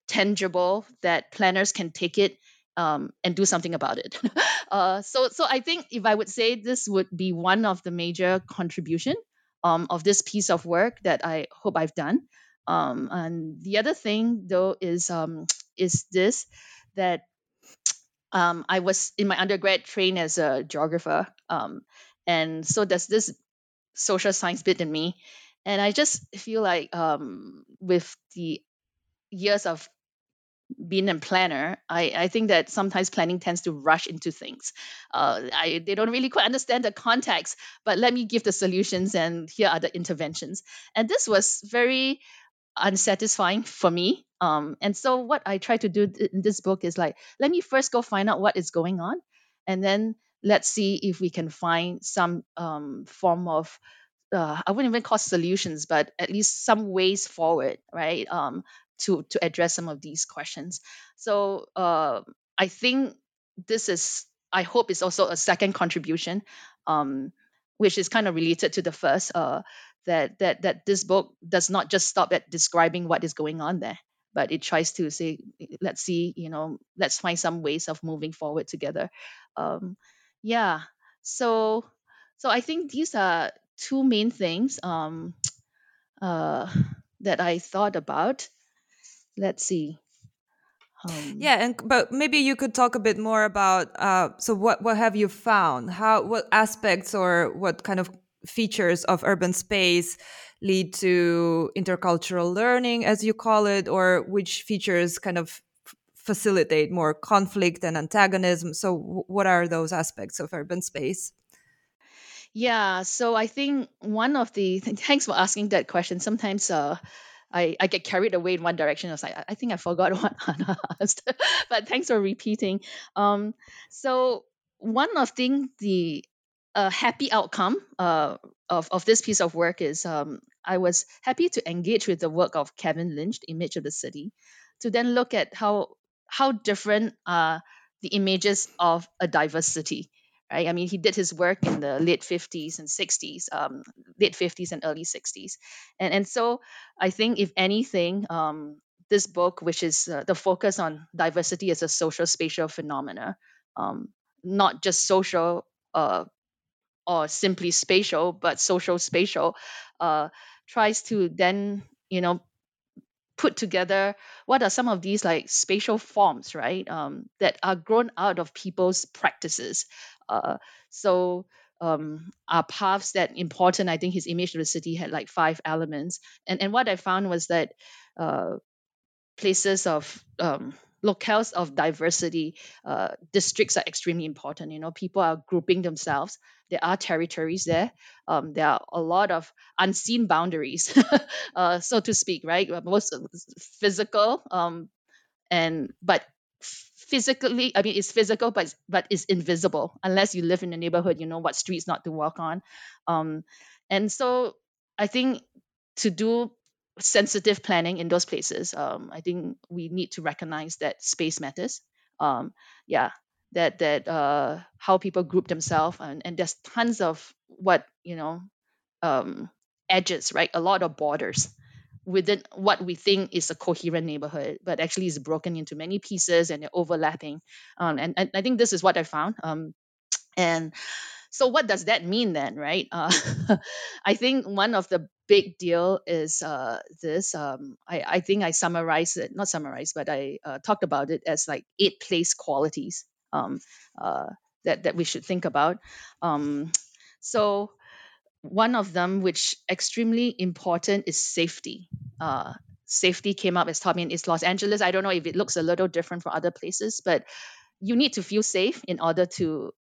tangible that planners can take it um, and do something about it. [laughs] uh, so, so I think if I would say this would be one of the major contribution um, of this piece of work that I hope I've done. Um, and the other thing, though, is um, is this that um, I was in my undergrad trained as a geographer, um, and so there's this social science bit in me, and I just feel like with the years of being a planner, I, I think that sometimes planning tends to rush into things. Uh, I, they don't really quite understand the context, but let me give the solutions and here are the interventions. And this was very unsatisfying for me. Um, and so what I try to do in this book is like, let me first go find out what is going on, and then let's see if we can find some um, form of uh, I wouldn't even call solutions, but at least some ways forward, right? Um, to to address some of these questions. So uh, I think this is I hope is also a second contribution, um, which is kind of related to the first. Uh, that that that this book does not just stop at describing what is going on there, but it tries to say, let's see, you know, let's find some ways of moving forward together. Um, yeah. So so I think these are two main things um, uh, that I thought about let's see um, yeah and but maybe you could talk a bit more about uh, so what what have you found? How what aspects or what kind of features of urban space lead to intercultural learning as you call it or which features kind of facilitate more conflict and antagonism? So what are those aspects of urban space? Yeah so i think one of the [laughs] thanks for asking that question. Sometimes uh I, I get carried away in one direction. I was like, I, think I forgot [laughs] what Anna asked, [laughs] but thanks for repeating. Um, so one of thing the uh, happy outcome uh, of, of this piece of work is um, I was happy to engage with the work of Kevin Lynch, the image of the city, to then look at how how different are the images of a diverse city right? I mean, he did his work in the late 50s and 60s, um, late 50s and early 60s. And, and so I think, if anything, um, this book, which is uh, the focus on diversity as a social spatial phenomena, um, not just social uh, or simply spatial, but social spatial, uh, tries to then, you know, put together what are some of these like spatial forms right um, that are grown out of people's practices uh, so um, are paths that important. I think his image of the city had like five elements, and and what I found was that uh, places of um, locales of diversity, uh, districts are extremely important. You know, people are grouping themselves. There are territories there. Um, there are a lot of unseen boundaries, [laughs] uh, so to speak, right? Most physical, um, and but physically i mean it's physical but but it's invisible unless you live in the neighborhood you know what streets not to walk on um, and so i think to do sensitive planning in those places um, i think we need to recognize that space matters um, yeah that that uh, how people group themselves and, and there's tons of what you know um, edges right a lot of borders within what we think is a coherent neighborhood, but actually is broken into many pieces and they're overlapping. Um, and, and I think this is what I found. Um, and so what does that mean then, right? Uh, [laughs] I think one of the big deal is uh, this. Um, I, I think I summarized it, not summarized, but I uh, talked about it as like eight place qualities um, uh, that that we should think about. Um, so one of them, which extremely important, is safety. Uh, safety came up as me in East Los Angeles. I don't know if it looks a little different from other places, but you need to feel safe in order to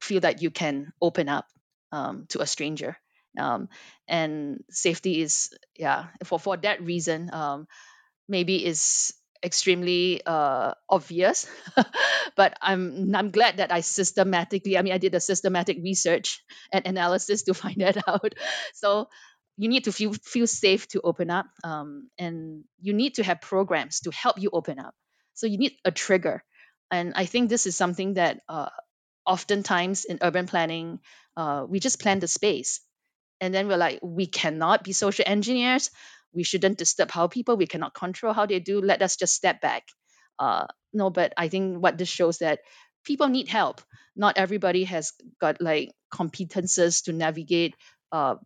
feel that you can open up um, to a stranger. Um, and safety is, yeah, for for that reason, um, maybe is extremely uh, obvious, [laughs] but I'm I'm glad that I systematically. I mean, I did a systematic research and analysis to [laughs] find that out. So you need to feel feel safe to open up, um, and you need to have programs to help you open up. So you need a trigger, and I think this is something that uh, oftentimes in urban planning uh, we just plan the space, and then we're like we cannot be social engineers. We shouldn't disturb how people. We cannot control how they do. Let us just step back. Uh, no but i think what this shows that people need help. Not everybody has got like competences to navigate uh,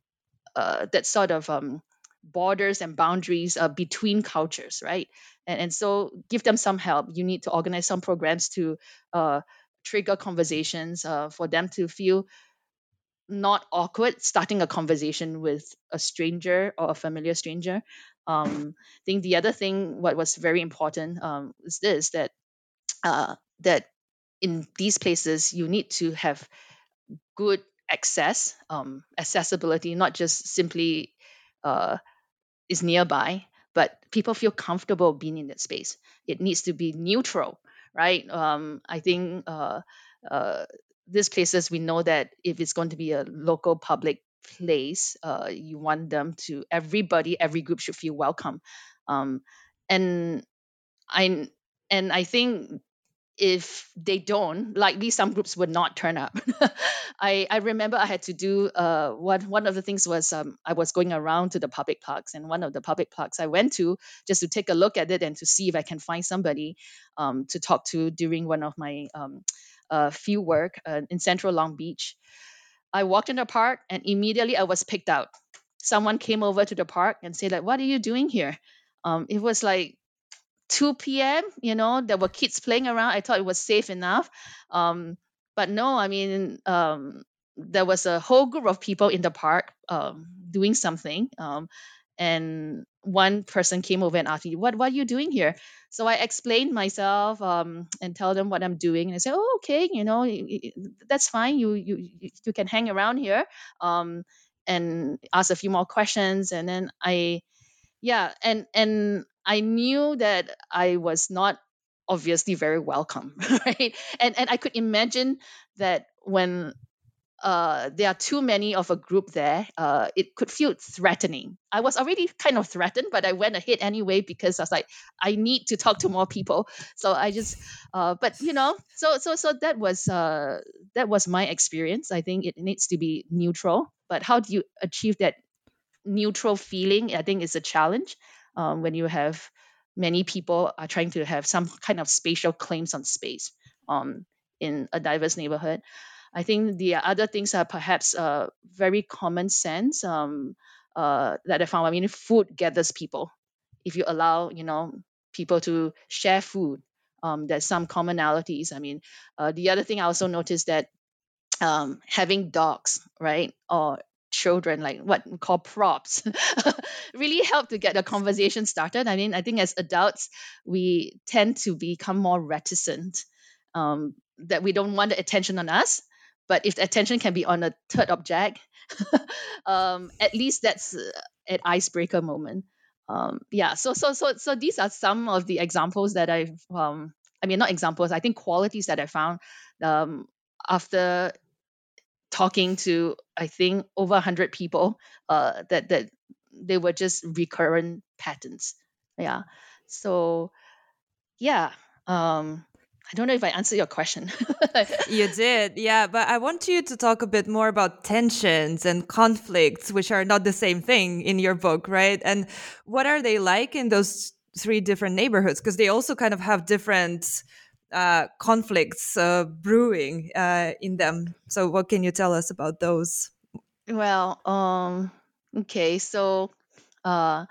uh, that sort of um, borders and boundaries uh, between cultures, right? And, and so give them some help. You need to organize some programs to uh, trigger conversations uh, for them to feel not awkward starting a conversation with a stranger or a familiar stranger. Um, I think the other thing, what was very important, um, is this that uh, that in these places you need to have good access, um, accessibility, not just simply uh, is nearby, but people feel comfortable being in that space. It needs to be neutral, right? Um, I think uh, uh, these places we know that if it's going to be a local public place, uh, you want them to everybody, every group should feel welcome, um, and I and I think if they don't, likely some groups would not turn up. [laughs] I, I remember I had to do uh, one, one of the things was um, I was going around to the public parks, and one of the public parks I went to just to take a look at it and to see if I can find somebody um, to talk to during one of my um, uh, field work uh, in central Long Beach. I walked in the park and immediately I was picked out. Someone came over to the park and said, like, what are you doing here? Um, it was like 2 p.m. You know, there were kids playing around. I thought it was safe enough. Um, but no, I mean, um, there was a whole group of people in the park um, doing something. Um, and one person came over and asked me, "What what are you doing here?" So I explained myself um, and tell them what I'm doing. And I said, "Oh, okay, you know, that's fine. You you you can hang around here." Um, and ask a few more questions, and then I, yeah, and and I knew that I was not obviously very welcome, [laughs] right? And and I could imagine that when uh, there are too many of a group there, uh, it could feel threatening. I was already kind of threatened, but I went ahead anyway because I was like, I need to talk to more people. So I just, uh, but you know, so so so that was uh, that was my experience. I think it needs to be neutral, but how do you achieve that neutral feeling? I think is a challenge um, when you have many people are trying to have some kind of spatial claims on space um, in a diverse neighborhood. I think the other things are perhaps uh, very common sense um, uh, that I found. I mean, food gathers people. If you allow, you know, people to share food, um, there's some commonalities. I mean, uh, the other thing I also noticed that um, having dogs, right, or children, like what we call props, [laughs] really help to get the conversation started. I mean, I think as adults, we tend to become more reticent um, that we don't want the attention on us. But if the attention can be on a third object, [laughs] um, at least that's uh, an icebreaker moment. Um, yeah, so so so so these are some of the examples that I've um, I mean not examples, I think qualities that I found um, after talking to I think over 100 people uh, that that they were just recurrent patterns. Yeah. So yeah, um, I don't know if I answered your question. [laughs] you did, yeah. But I want you to talk a bit more about tensions and conflicts, which are not the same thing in your book, right? And what are they like in those three different neighborhoods? Because they also kind of have different uh, conflicts uh, brewing uh, in them. So, what can you tell us about those? Well, um, okay, so uh,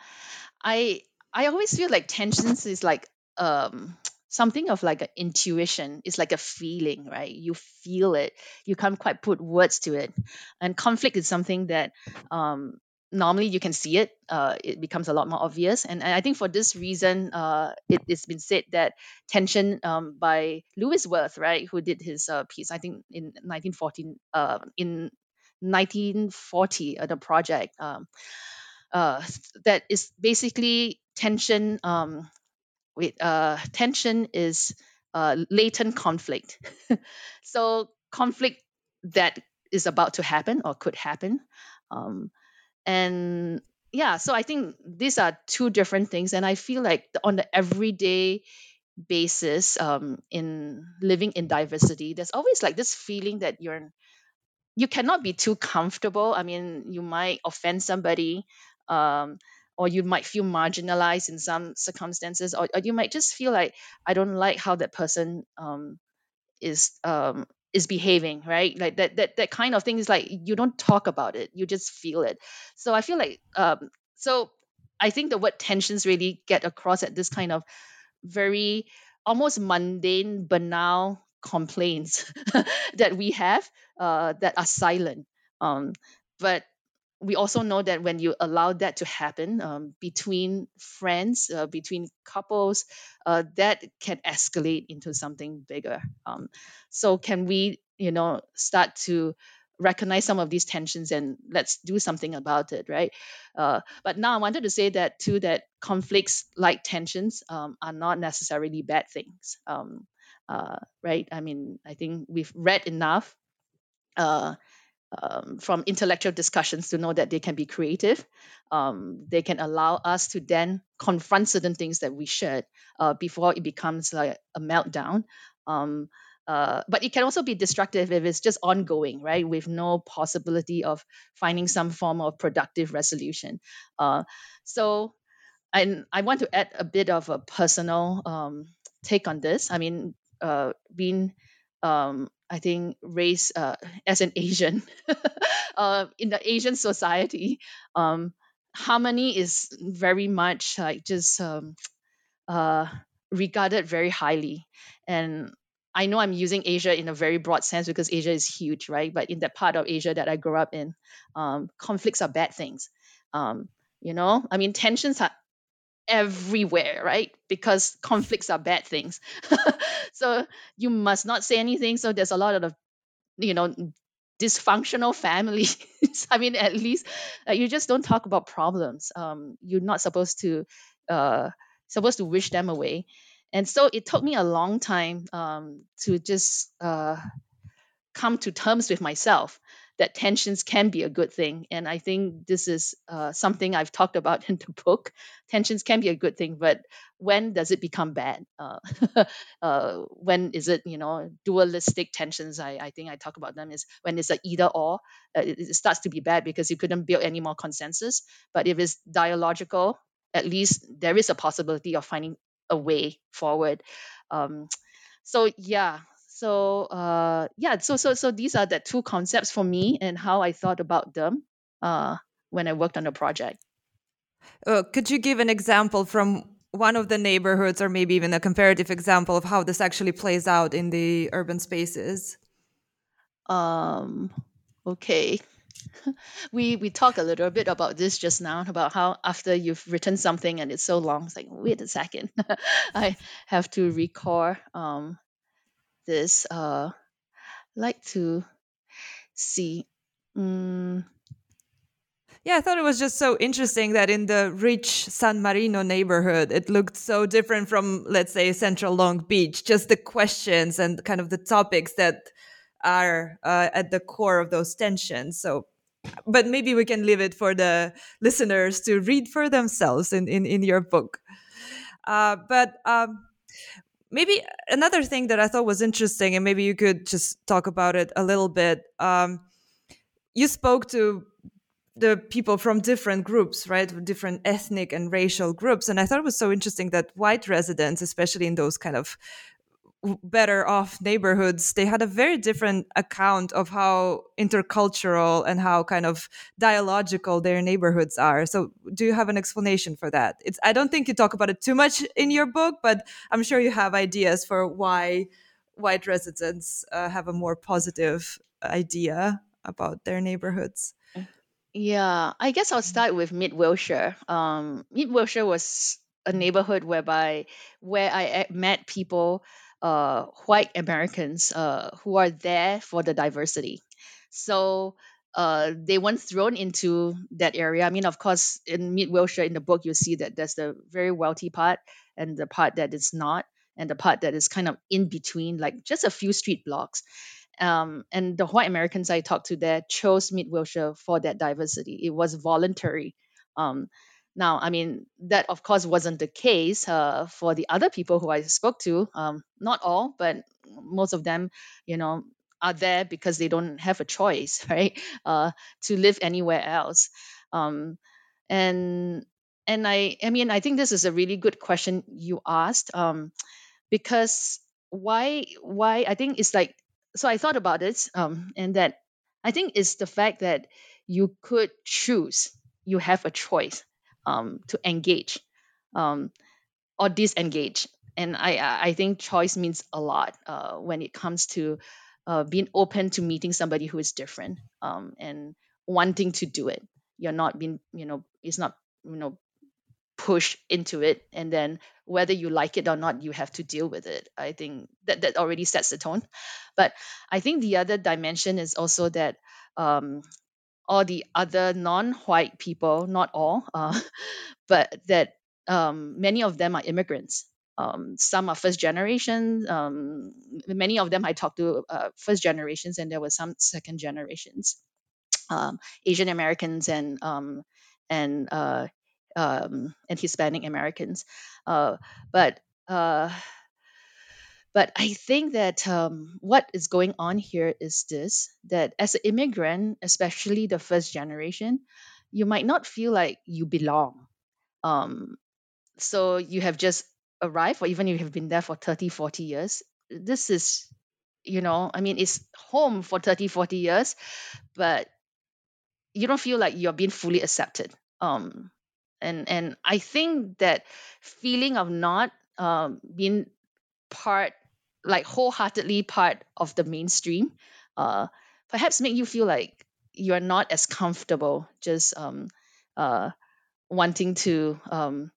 I I always feel like tensions is like um something of like an intuition. It's like a feeling, right? You feel it. You can't quite put words to it. And conflict is something that um, normally you can see it. Uh, it becomes a lot more obvious. And, I think for this reason, uh, it, has been said that tension um, by Louis Wirth right, who did his uh, piece, I think in 1914, uh, in 1940, uh, the project. Um, uh, that is basically tension um, with uh, tension is uh, latent conflict. [laughs] so conflict that is about to happen or could happen. Um, and yeah, so I think these are two different things. And I feel like on the everyday basis um, in living in diversity, there's always like this feeling that you're you cannot be too comfortable. I mean, you might offend somebody. Um, or you might feel marginalized in some circumstances or, or you might just feel like i don't like how that person um, is um, is behaving right? Like that that that kind of thing is like you don't talk about it you just feel it. So i feel like um so i think the word tensions really get across at this kind of very almost mundane banal complaints [laughs] that we have uh, that are silent. Um, but we also know that when you allow that to happen um, between friends, uh, between couples, uh, that can escalate into something bigger. Um, so, can we, you know, start to recognize some of these tensions and let's do something about it, right? Uh, but now I wanted to say that too that conflicts like tensions um, are not necessarily bad things, um, uh, right? I mean, I think we've read enough. Um, from intellectual discussions to know that they can be creative. Um, they can allow us to then confront certain things that we should uh, before it becomes like a meltdown. Um, uh, but it can also be destructive if it's just ongoing, right? With no possibility of finding some form of productive resolution. Uh, so, and I want to add a bit of a personal um, take on this. I mean, uh, being um, I think raised uh, [laughs] as an Asian [laughs] uh, in the Asian society, um, harmony is very much like just um, [tsk] uh, regarded very highly. And I know I'm using Asia in a very broad sense because Asia is huge, right? But in that part of Asia that I grew up in, um, conflicts are bad things. Um, you know, I mean, tensions are everywhere, right? Because conflicts are bad things. [laughs] so you must not say anything. So there's a lot of, you know, dysfunctional families. [laughs] I mean, at least uh, you just don't talk about problems. Um, you're not supposed to, uh, supposed to wish them away. And so it took me a long time um, to just uh, come to terms with myself that tensions can be a good thing. And I think this is uh, something I've talked about [laughs] in the book. Tensions can be a good thing, but when does it become bad? [laughs] Uh, uh, when is it, you know, dualistic tensions? I, I think I talk about them is when it's an either or, uh, it, it starts to be bad because you couldn't build any more consensus. But if it's dialogical, at least there is a possibility of finding a way forward. Um, so yeah, so uh, yeah, so so so these are the two concepts for me and how I thought about them uh, when I worked on the project. Uh, could you give an example from one of the neighborhoods, or maybe even a comparative example of how this actually plays out in the urban spaces? Um, okay. [laughs] we we talked a little bit about this just now about how after you've written something and it's so long, it's like wait a second, [laughs] I have to recall um, this uh like to see mm, yeah, I thought it was just so interesting that in the rich San Marino neighborhood, it looked so different from, let's say, Central Long Beach. Just the questions and kind of the topics that are uh, at the core of those tensions. So, but maybe we can leave it for the listeners to read for themselves in, in, in your book. Uh, but um, maybe another thing that I thought was interesting, and maybe you could just talk about it a little bit. Um, you spoke to the people from different groups, right? Different ethnic and racial groups. And I thought it was so interesting that white residents, especially in those kind of better off neighborhoods they had a very different account of how intercultural and how kind of dialogical their neighborhoods are. So do you have an explanation for that? It's i don't think you talk about it too much in your book but i'm sure you have ideas for why white residents uh, have a more positive idea about their neighborhoods. Yeah i guess i'll start with mid wilshire. Um, mid wilshire was a neighborhood whereby where i met people uh, white Americans uh, who are there for the diversity. So uh, they weren't thrown into that area. I mean, of course, in Mid Wilshire, in the book, you see that there's the very wealthy part and the part that is not, and the part that is kind of in between, like just a few street blocks. Um, and the white Americans I talked to there chose Mid Wilshire for that diversity. It was voluntary. Um, now, I mean, that of course wasn't the case uh, for the other people who I spoke to. Um, not all, but most of them, you know, are there because they don't have a choice, [laughs] right, uh, to live anywhere else. Um, and and I, I mean, I think this is a really good question you asked, um, because why, why? I think it's like so I thought about it, um, and that I think it's the fact that you could choose, you have a choice um, to engage um, or disengage. And I, I think choice means a lot uh, when it comes to uh, being open to meeting somebody who is different um, and wanting to do it. You're not being, you know, it's not, you know, push into it and then whether you like it or not you have to deal with it i think that that already sets the tone but i think the other dimension is also that um, all the other non-white people not all uh, [laughs] but that um, many of them are immigrants um, some are first generation um, many of them i talked to uh, first generations and there were some second generations um, asian americans and um, and uh, um, and Hispanic Americans. Uh, but uh, but I think that um, what is going on here is this: that as an immigrant, especially the first generation, you might not feel like you belong. Um, so you have just arrived, or even you have been there for 30, 40 years. This is, you know, I mean, it's home for 30, 40 years, but you don't feel like you're being fully accepted. Um, and and i think that feeling of not um, being part like wholeheartedly part of the mainstream uh, perhaps make you feel like you're not as comfortable just um, uh, wanting to um,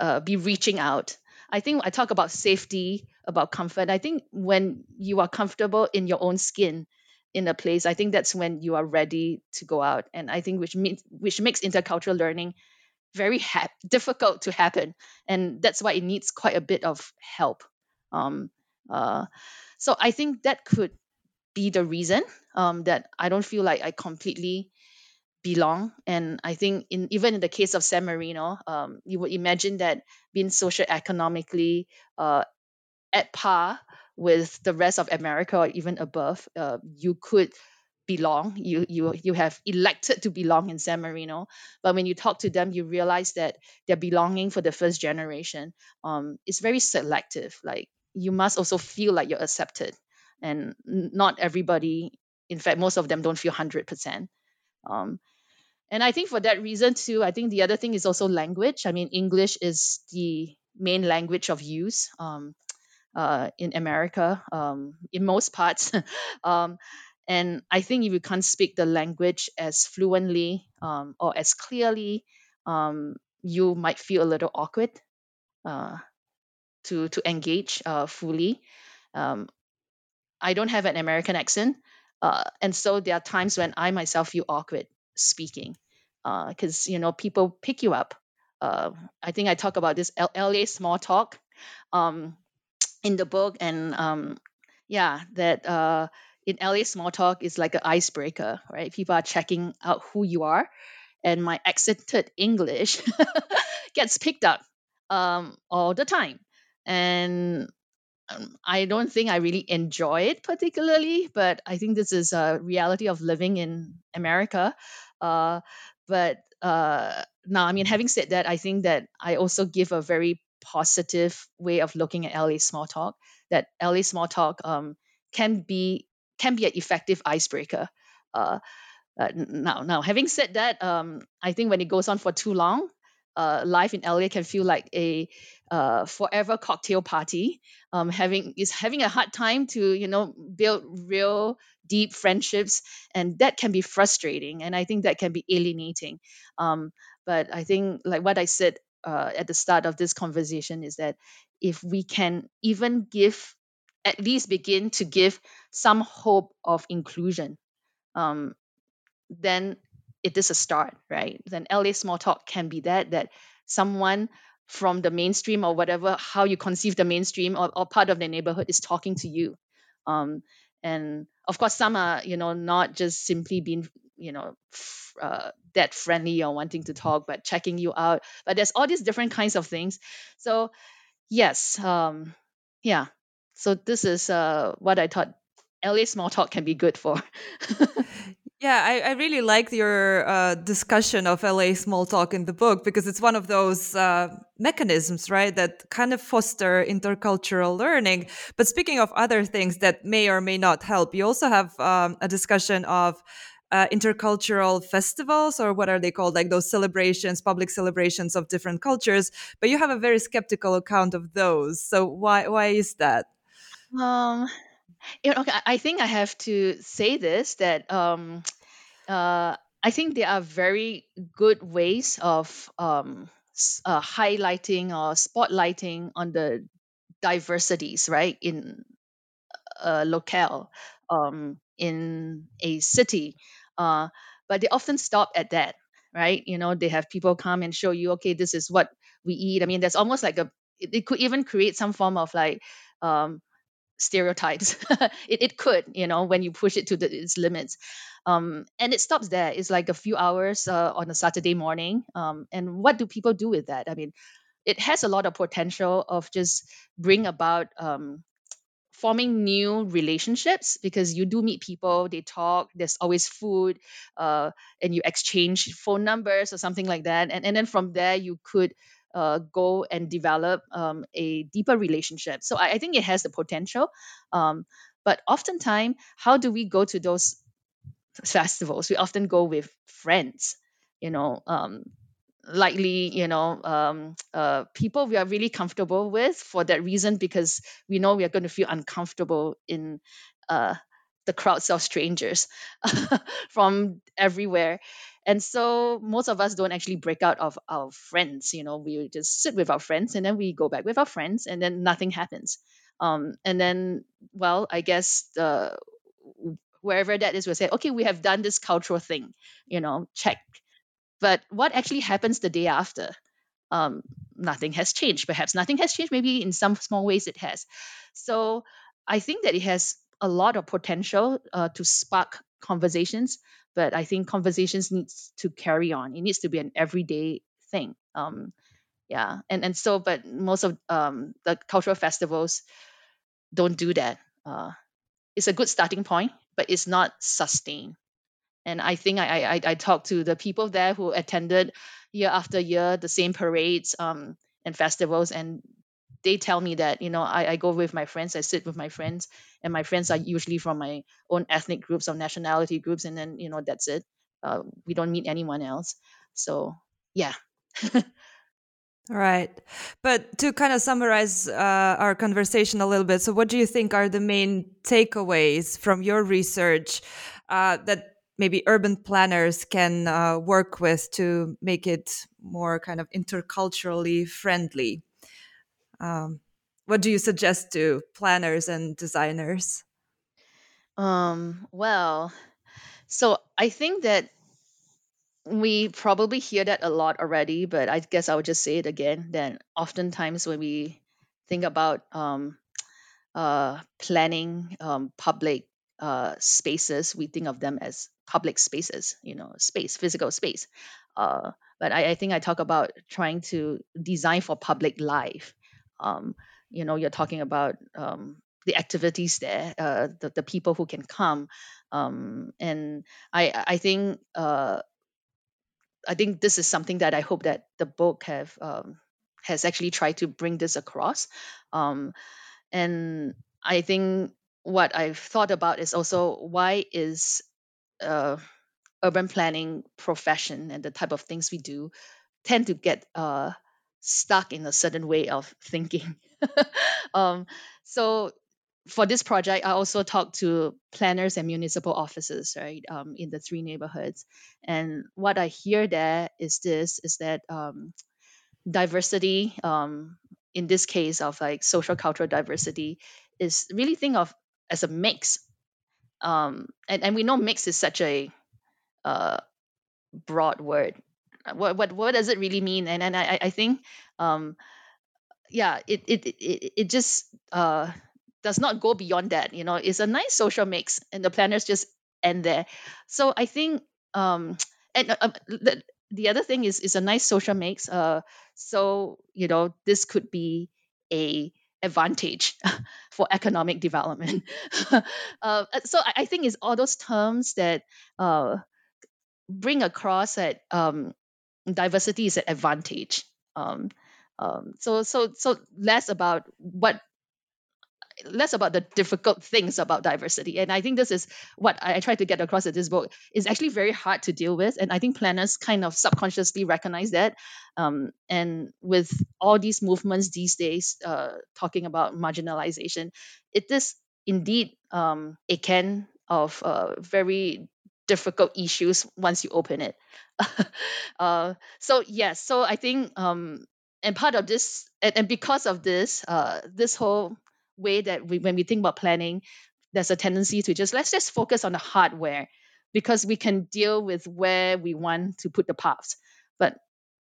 uh, be reaching out. I think i talk about safety about comfort. I think when you are comfortable in your own skin in a place i think that's when you are ready to go out. And i think which means which makes intercultural learning very ha- difficult to happen, and that's why it needs quite a bit of help. Um, uh, so I think that could be the reason um, that I don't feel like I completely belong. And I think in even in the case of San Marino, um, you would imagine that being socioeconomically uh, at par with the rest of America or even above, uh, you could belong. You you you have elected to belong in san marino. But when you talk to them you realize that their belonging for the first generation um, is very selective. Like you must also feel like you're accepted. And not everybody in fact most of them don't feel 100% um, and i think for that reason too i think the other thing is also language. I mean english is the main language of use um, uh, in america um, in most parts. [laughs] Um, and I think if you can't speak the language as fluently um, or as clearly, um, you might feel a little awkward. Uh, to to engage uh, fully. Um, I don't have an American accent, uh, and so there are times when I myself feel awkward speaking because uh, you know people pick you up. Uh, I think I talk about this L- LA small talk um, in the book, and um, yeah, that uh, in LA small talk is like an icebreaker, right? People are checking out who you are, and my accented English [laughs] gets picked up um, all the time, and um, I don't think I really enjoy it particularly, but I think this is a reality of living in America. Uh, but uh, now, I mean, having said that, I think that I also give a very positive way of looking at LA small talk. That LA small talk um, can be can be an effective icebreaker. Uh, uh, now, now, having said that, um, I think when it goes on for too long, uh, life in LA can feel like a uh, forever cocktail party. Um, having is having a hard time to you know build real deep friendships, and that can be frustrating, and I think that can be alienating. Um, but I think like what I said uh, at the start of this conversation is that if we can even give at least begin to give some hope of inclusion, um, then it is a start, right? Then LA small talk can be that that someone from the mainstream or whatever how you conceive the mainstream or, or part of the neighborhood is talking to you. Um, and of course, some are you know not just simply being you know f- uh, that friendly or wanting to talk, but checking you out. But there's all these different kinds of things. So yes, um, yeah, so this is uh, what I thought LA small talk can be good for. [laughs] Yeah, I, I really like your uh, discussion of LA small talk in the book because it's one of those uh, mechanisms, right, that kind of foster intercultural learning. But speaking of other things that may or may not help, you also have um, a discussion of uh, intercultural festivals, or what are they called? Like those celebrations, public celebrations of different cultures. But you have a very skeptical account of those. So why why is that? Um, you know, okay, I think I have to say this that um, [tsk] uh, I think there are very good ways of um, uh, highlighting or spotlighting on the diversities, right, in a locale, um, in a city. Uh, but they often stop at that, right? You know, they have people come and show you, okay, this is what we eat. I mean, there's almost like a, it, it could even create some form of like, um, stereotypes. [laughs] it, it could, you know, when you push it to the, its limits. Um, and it stops there. It's like a few hours uh, on a Saturday morning. Um, and what do people do with that? I mean, it has a lot of potential of just bring about um, forming new relationships because you do meet people they talk there's always food uh, and you exchange phone numbers or something like that and, and then from there you could uh, go and develop um, a deeper relationship. So I, I, think it has the potential. Um, but oftentimes, how do we go to those festivals? We often go with friends, you know, um, likely, you know, um, uh, people we are really comfortable with for that reason because we know we are going to feel uncomfortable in uh, the crowds of strangers [laughs] from everywhere and so most of us don't actually break out of our friends you know we just sit with our friends and then we go back with our friends and then nothing happens. Um, and then well i guess the wherever that is we'll say okay we have done this cultural thing you know check. But what actually happens the day after? Um, nothing has changed. Perhaps nothing has changed. Maybe in some small ways it has. So i think that it has a lot of potential uh, to spark conversations but I think conversations needs to carry on. It needs to be an everyday thing. Um, yeah, and and so, but most of um, the cultural festivals don't do that. Uh, it's a good starting point, but it's not sustained. And I think I I, I talked to the people there who attended year after year the same parades um, and festivals, and they tell me that you know I, I go with my friends i sit with my friends and my friends are usually from my own ethnic groups or nationality groups and then you know that's it uh, we don't meet anyone else so yeah [laughs] Right. But to kind of summarize uh, our conversation a little bit, so what do you think are the main takeaways from your research uh, that maybe urban planners can uh, work with to make it more kind of interculturally friendly? Um, what do you suggest to planners and designers? Um, well, so I think that we probably hear that a lot already, but I guess I would just say it again. That oftentimes when we think about um, uh, planning um, public uh, spaces, we think of them as public spaces, you know, space, physical space. Uh, but I, I think I talk about trying to design for public life um, you know you're talking about um, the activities there uh, the, the people who can come um, and i i think uh, i think this is something that i hope that the book have um, has actually tried to bring this across um, and i think what i've thought about is also why is uh, urban planning profession and the type of things we do tend to get uh, stuck in a certain way of thinking. [laughs] um, so for this project, I also talked to planners and municipal officers, right, um, in the three neighborhoods. And what I hear there is this: is that um, diversity, um, in this case of like social cultural diversity, is really think of as a mix. Um, and and we know mix is such a uh, broad word, what what what does it really mean? And and I I think um yeah it it it, it just uh does not go beyond that. You know, it's a nice social mix, and the planners just end there. So I think um [tsk] and uh, um, the, the other thing is is a nice social mix. Uh, so you know this could be a advantage [laughs] for economic development. [laughs] uh, so I, I, think it's all those terms that uh, bring across that um, diversity is an advantage. Um, um, so so so less about what less about the difficult things about diversity. And I think this is what I, I try to get across in this book. It's actually very hard to deal with. And I think planners kind of subconsciously recognize that. Um, and with all these movements these days uh, talking about marginalization, it is indeed um, a can of uh, very difficult issues once you open it. [laughs] uh, so yes, so I think um, and part of this and, and because of this, uh, this whole way that we, when we think about planning, there's a tendency to just let's just focus on the hardware because we can deal with where we want to put the paths. But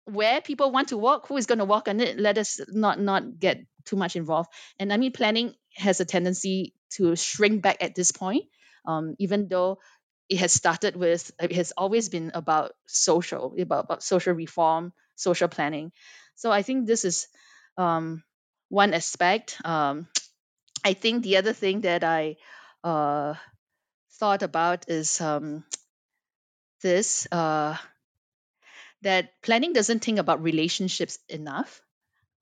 where people want to walk, who is going to walk on it, let us not not get too much involved. And I mean, planning has a tendency to shrink back at this point, um, even though it has started with it has always been about social, about, about social reform, social planning. So I think this is um, one aspect. Um, I think the other thing that I uh, thought about is um, this uh, that planning doesn't think about relationships enough.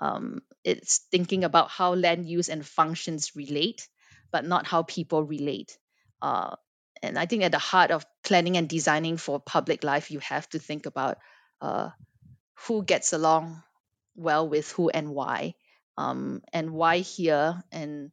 Um, it's thinking about how land use and functions relate, but not how people relate. Uh, and I think at the heart of planning and designing for public life, you have to think about uh, who gets along well with who and why, um, and why here and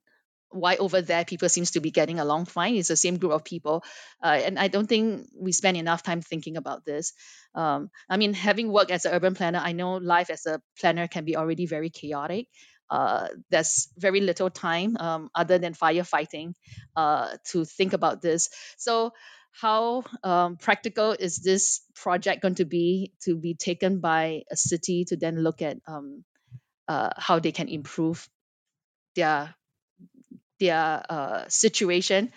why over there people seems to be getting along fine. It's the same group of people. Uh, and i don't think we spend enough time thinking about this. Um, i mean having worked as an urban planner i know life as a planner can be already very chaotic uh, there's very little time um, other than firefighting uh, to think about this so how um, practical is this project going to be to be taken by a city to then look at um, uh, how they can improve their their uh, situation.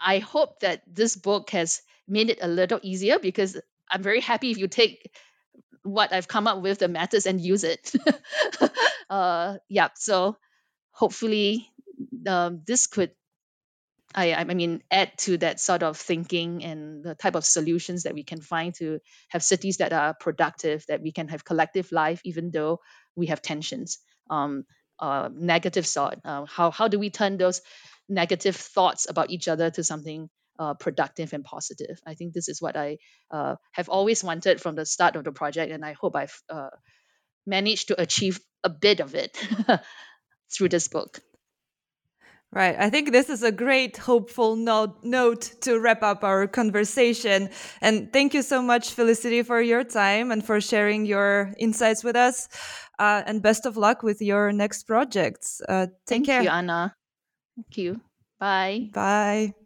I hope that this book has made it a little easier because I'm very happy if you take what I've come up with, the methods, and use it. [laughs] uh, yeah, so hopefully um, this could, I, I mean, add to that sort of thinking and the type of solutions that we can find to have cities that are productive, that we can have collective life, even though we have tensions. Um, uh, negative thought. Uh, how how do we turn those negative thoughts about each other to something uh, productive and positive? I think this is what I uh, have always wanted from the start of the project, and I hope I've uh, managed to achieve a bit of it [laughs] through this book. Right. I think this is a great hopeful note, note to wrap up our conversation. And thank you so much, Felicity, for your time and for sharing your insights with us. Uh, and best of luck with your next projects. Uh, take thank care. you, Anna. Thank you. Bye. Bye.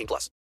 18 plus.